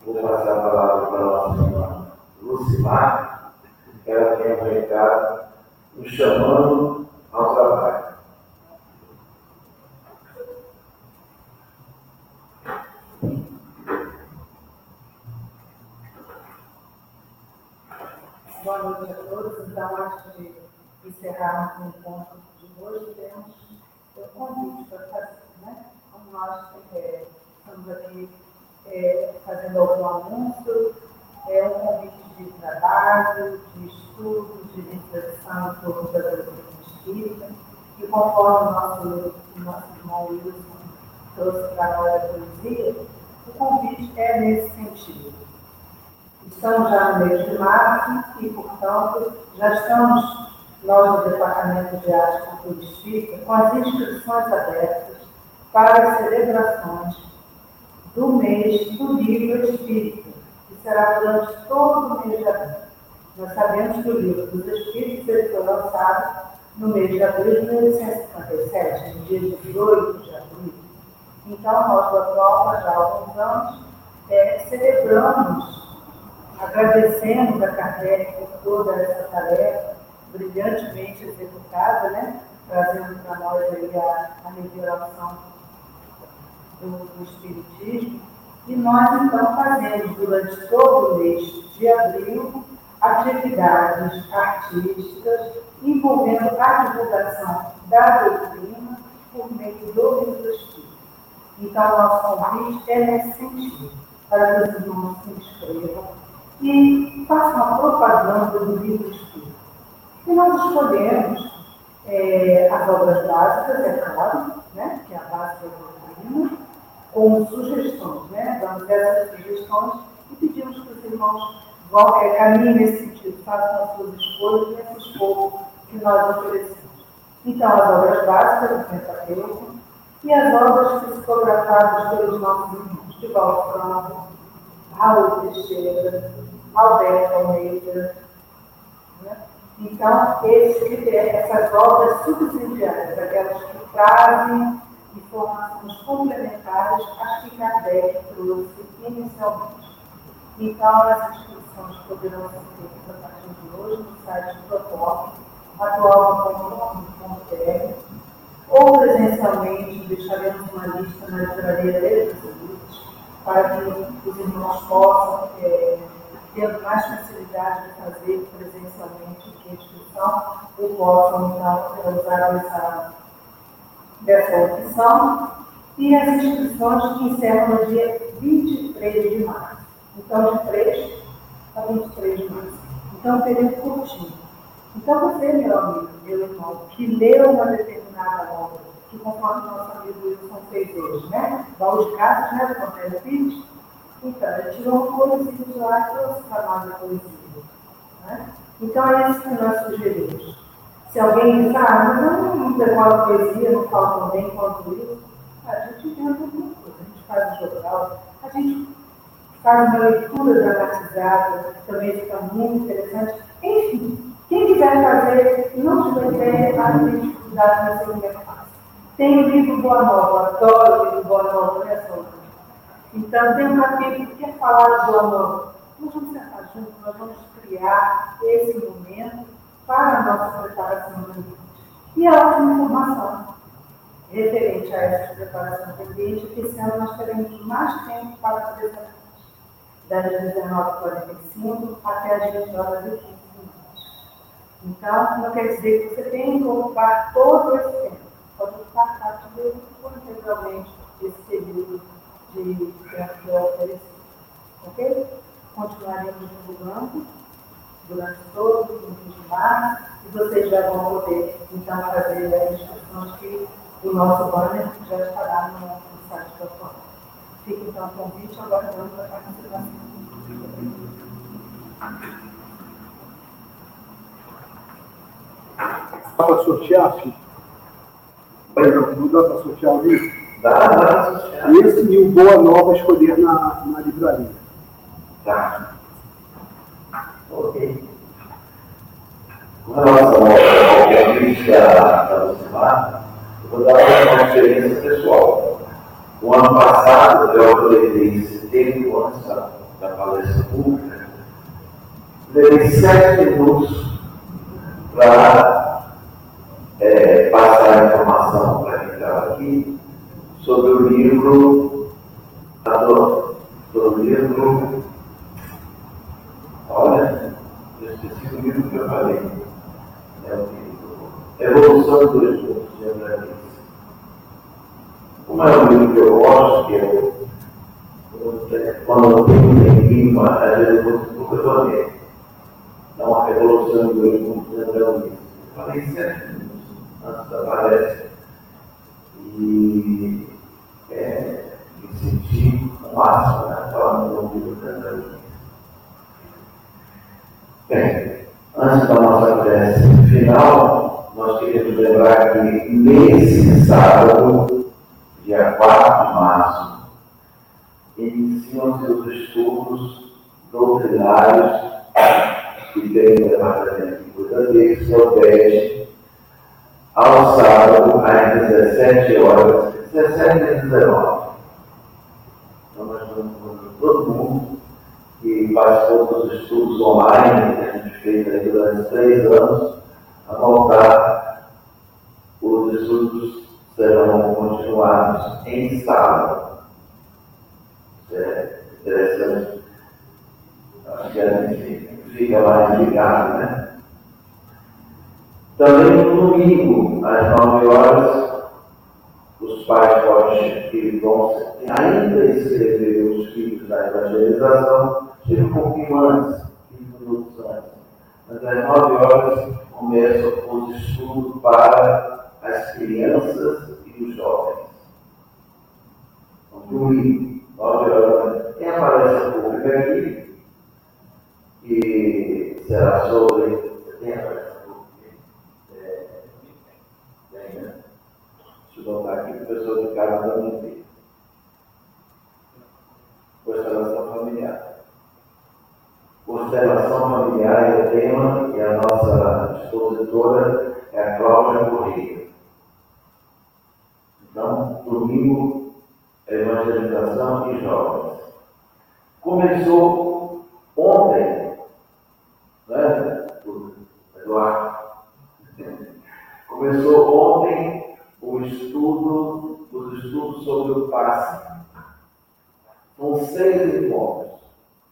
vou passar a palavra para a nossa irmã Lucimar, ela tem um recado nos chamando ao trabalho. Boa noite a todos. Então, antes de encerrarmos o encontro de hoje, temos um convite para fazer, né? Como nós é, estamos aqui é, fazendo algum anúncio, é um convite de trabalho, de estudo, de reflexão em torno da doutrina espírita, e conforme o nosso, o nosso irmão Wilson trouxe para nós a poesia, o convite é nesse sentido. Estamos já no mês de março e, portanto, já estamos, nós do Departamento de Arte e Cultura Espírita, com as inscrições abertas para as celebrações do mês do livro espírita, que será durante todo o mês de abril. Nós sabemos que o livro dos Espíritos ele foi lançado no mês de abril de 1857, no dia 18 de abril. Então, nós da prova, já há alguns anos, é, celebramos, agradecemos a Kardec por toda essa tarefa brilhantemente executada, né? trazendo para nós aí a, a melhoração do, do Espiritismo. E nós, então, fazemos durante todo o mês de abril atividades artísticas envolvendo a divulgação da doutrina por meio do livro Espírito. Então, nosso convite é nesse sentido, para que os irmãos se inscrevam e façam a propaganda do livro Espírito. E nós escolhemos é, as obras básicas, é claro, né, que é a base da doutrina, com sugestões, né? Damos essas sugestões e pedimos que os irmãos é, caminhem nesse sentido, façam as suas escolhas nesse escopo que nós oferecemos. Então, as obras básicas do Pentateuco e as obras psicografadas pelos nossos irmãos de Franco, Raul Teixeira, Alberto Almeida. Né? Então, esse, essas obras subsidiárias, aquelas que trazem informações complementares às que Kardec trouxe inicialmente. Então, as inscrições poderão ser feitas a partir de hoje no site do Protop, atual.com.br, ou presencialmente, deixaremos uma lista na livraria Letras para que os irmãos possam, é, tendo mais facilidade de fazer presencialmente a inscrição, ou possam, então, usar essa dessa opção e as inscrições que encerram no dia 23 de março. Então, de 3 a 23 de março. Então, um período curtinho. Então, você, meu amigo, meu irmão, que leu uma determinada obra, que conforme o nosso amigo Wilson fez hoje, né? Baú de casos, né? Do Conselho Filhos. Então, ele tirou um poesia de lá e trouxe para nós a poesia. Né? Então, é isso que nós sugerimos. Se alguém diz, ah, mas eu não decoro poesia, não falo tão bem quanto isso, a gente inventa alguma coisa, a gente faz um jornal, a gente faz uma leitura dramatizada, também fica muito interessante. Enfim, quem quiser fazer não tiver ideia, vai ter dificuldade na segunda fase. Tem o livro Boa Nova, adoro o livro Boa Nova, né, Sônia? Então, tem um capítulo que é falar de Boa Nova. Nós vamos sentar juntos, nós vamos criar esse momento para a nossa preparação do ambiente. E a ótima informação referente a essa preparação do ambiente, que esse ano nós teremos mais tempo para fazer essa das 19h45 até as 20 horas e 15 minutos. Então, não quer dizer que você tem que ocupar todo esse tempo. Pode ocupar parte integralmente esse período de tempo que é oferecido. Ok? Continuaremos divulgando durante todo o mês de março e vocês já vão poder, então, fazer as inscrições que o nosso banner já estará no, no site da. Fica então o convite, aguardando a participação. Dá para sortear, filho? Não dá para sortear o livro? Dá, dá para sortear. Esse e o Boa Nova escolher na, na livraria. Tá. Ok. Com relação ao convite da, da Lucimar, eu vou dar uma experiência pessoal. O ano passado, eu aproveitei esse tempo antes da, da palestra pública, levei sete minutos para é, passar a informação para quem estava aqui sobre o livro, sobre o livro, olha, eu esqueci o livro que eu falei, é o livro. Evolução do Esforço, de André. Como é um livro eu que eu, eu quando eu tenho um tempinho, às vezes eu vou. Dá uma revolução do de André Luiz. Falei minutos antes da palestra. E é, me senti o máximo, né? Falando do de André Luiz. Bem, antes da nossa prece final, nós queremos lembrar que nesse sábado, dia 4 de março, iniciam seus estudos doutrinários que tem o departamento de deles, que obede ao sábado, às 17 horas, 17 e 19. Então, nós vamos todo mundo que participou dos estudos online que a gente fez aí durante três anos, a voltar, os estudos continuados em sala. É interessante. Acho que a gente fica mais ligado, né? Também no domingo, às nove horas, os pais podem que vão ainda escrever os filhos da evangelização, chega um pouquinho antes, 15 minutos antes. Mas às nove horas começam os estudos para as crianças e os jovens. Domingo, nove horas, tem a palestra pública aqui, que será sobre. Tem a palestra pública? É, tem, né? Deixa eu botar aqui o pessoal de casa também ver. Constelação familiar. Constelação familiar é o tema e a nossa expositora é a Cláudia Correia. Então, domingo, evangelização e jovens. Começou ontem, né, Eduardo? Começou ontem o estudo, os estudos sobre o passe. São seis encontros.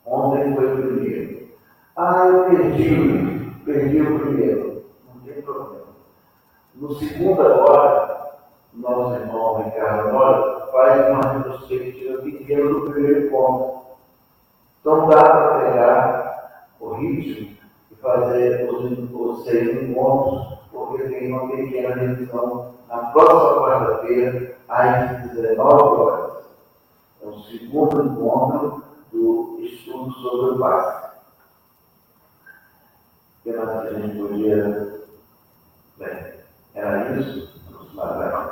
Ontem foi o primeiro. Ah, eu perdi, perdi o primeiro. Não tem problema. No segundo agora, nosso irmão Ricardo agora faz uma retrospectiva pequena do primeiro encontro. Então dá para pegar o ritmo e fazer os, os seis encontros, porque tem uma pequena revisão na próxima quarta-feira, às 19 horas. É o segundo encontro do estudo sobre o passe. O que a gente podia. Bem, era isso. Vamos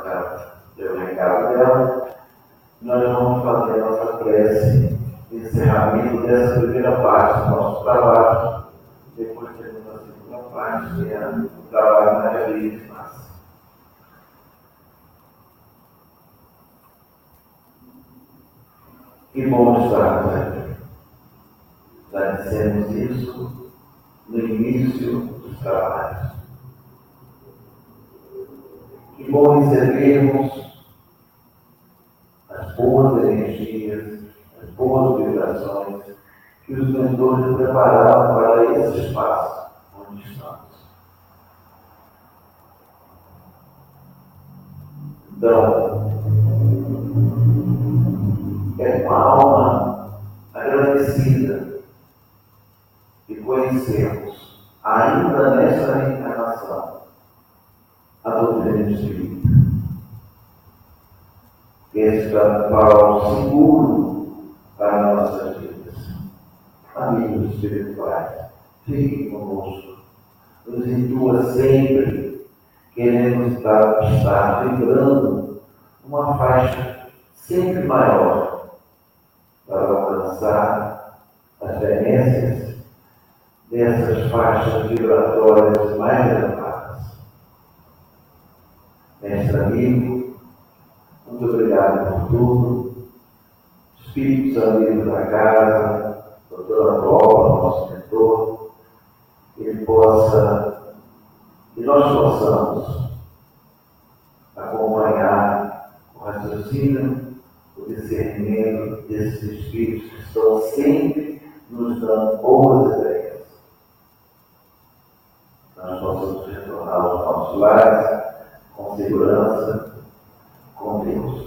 dessa primeira parte do nosso trabalho. Depois temos a segunda parte, que é o trabalho na galeria de massa. Que bom estarmos aqui. Já dissemos isso no início dos trabalhos. Que bom recebermos as boas energias, as boas vibrações que os mentores prepararam para esse espaço onde estamos. Então, é com a alma agradecida de conhecermos, ainda nesta reencarnação, a doutrina espírita. Este é o seguro para nossas vidas. Amigos espirituais, fiquem conosco. Nos intua sempre. Queremos estar, estar vibrando uma faixa sempre maior para alcançar as benécias dessas faixas vibratórias mais elevadas. Mestre amigo, muito obrigado por tudo. Espíritos amigos da casa, doutor Angola, nosso mentor, que ele possa, e nós possamos acompanhar o raciocínio, o discernimento desses espíritos que estão sempre nos dando boas ideias. Nós possamos retornar aos nossos lares com segurança, com Deus.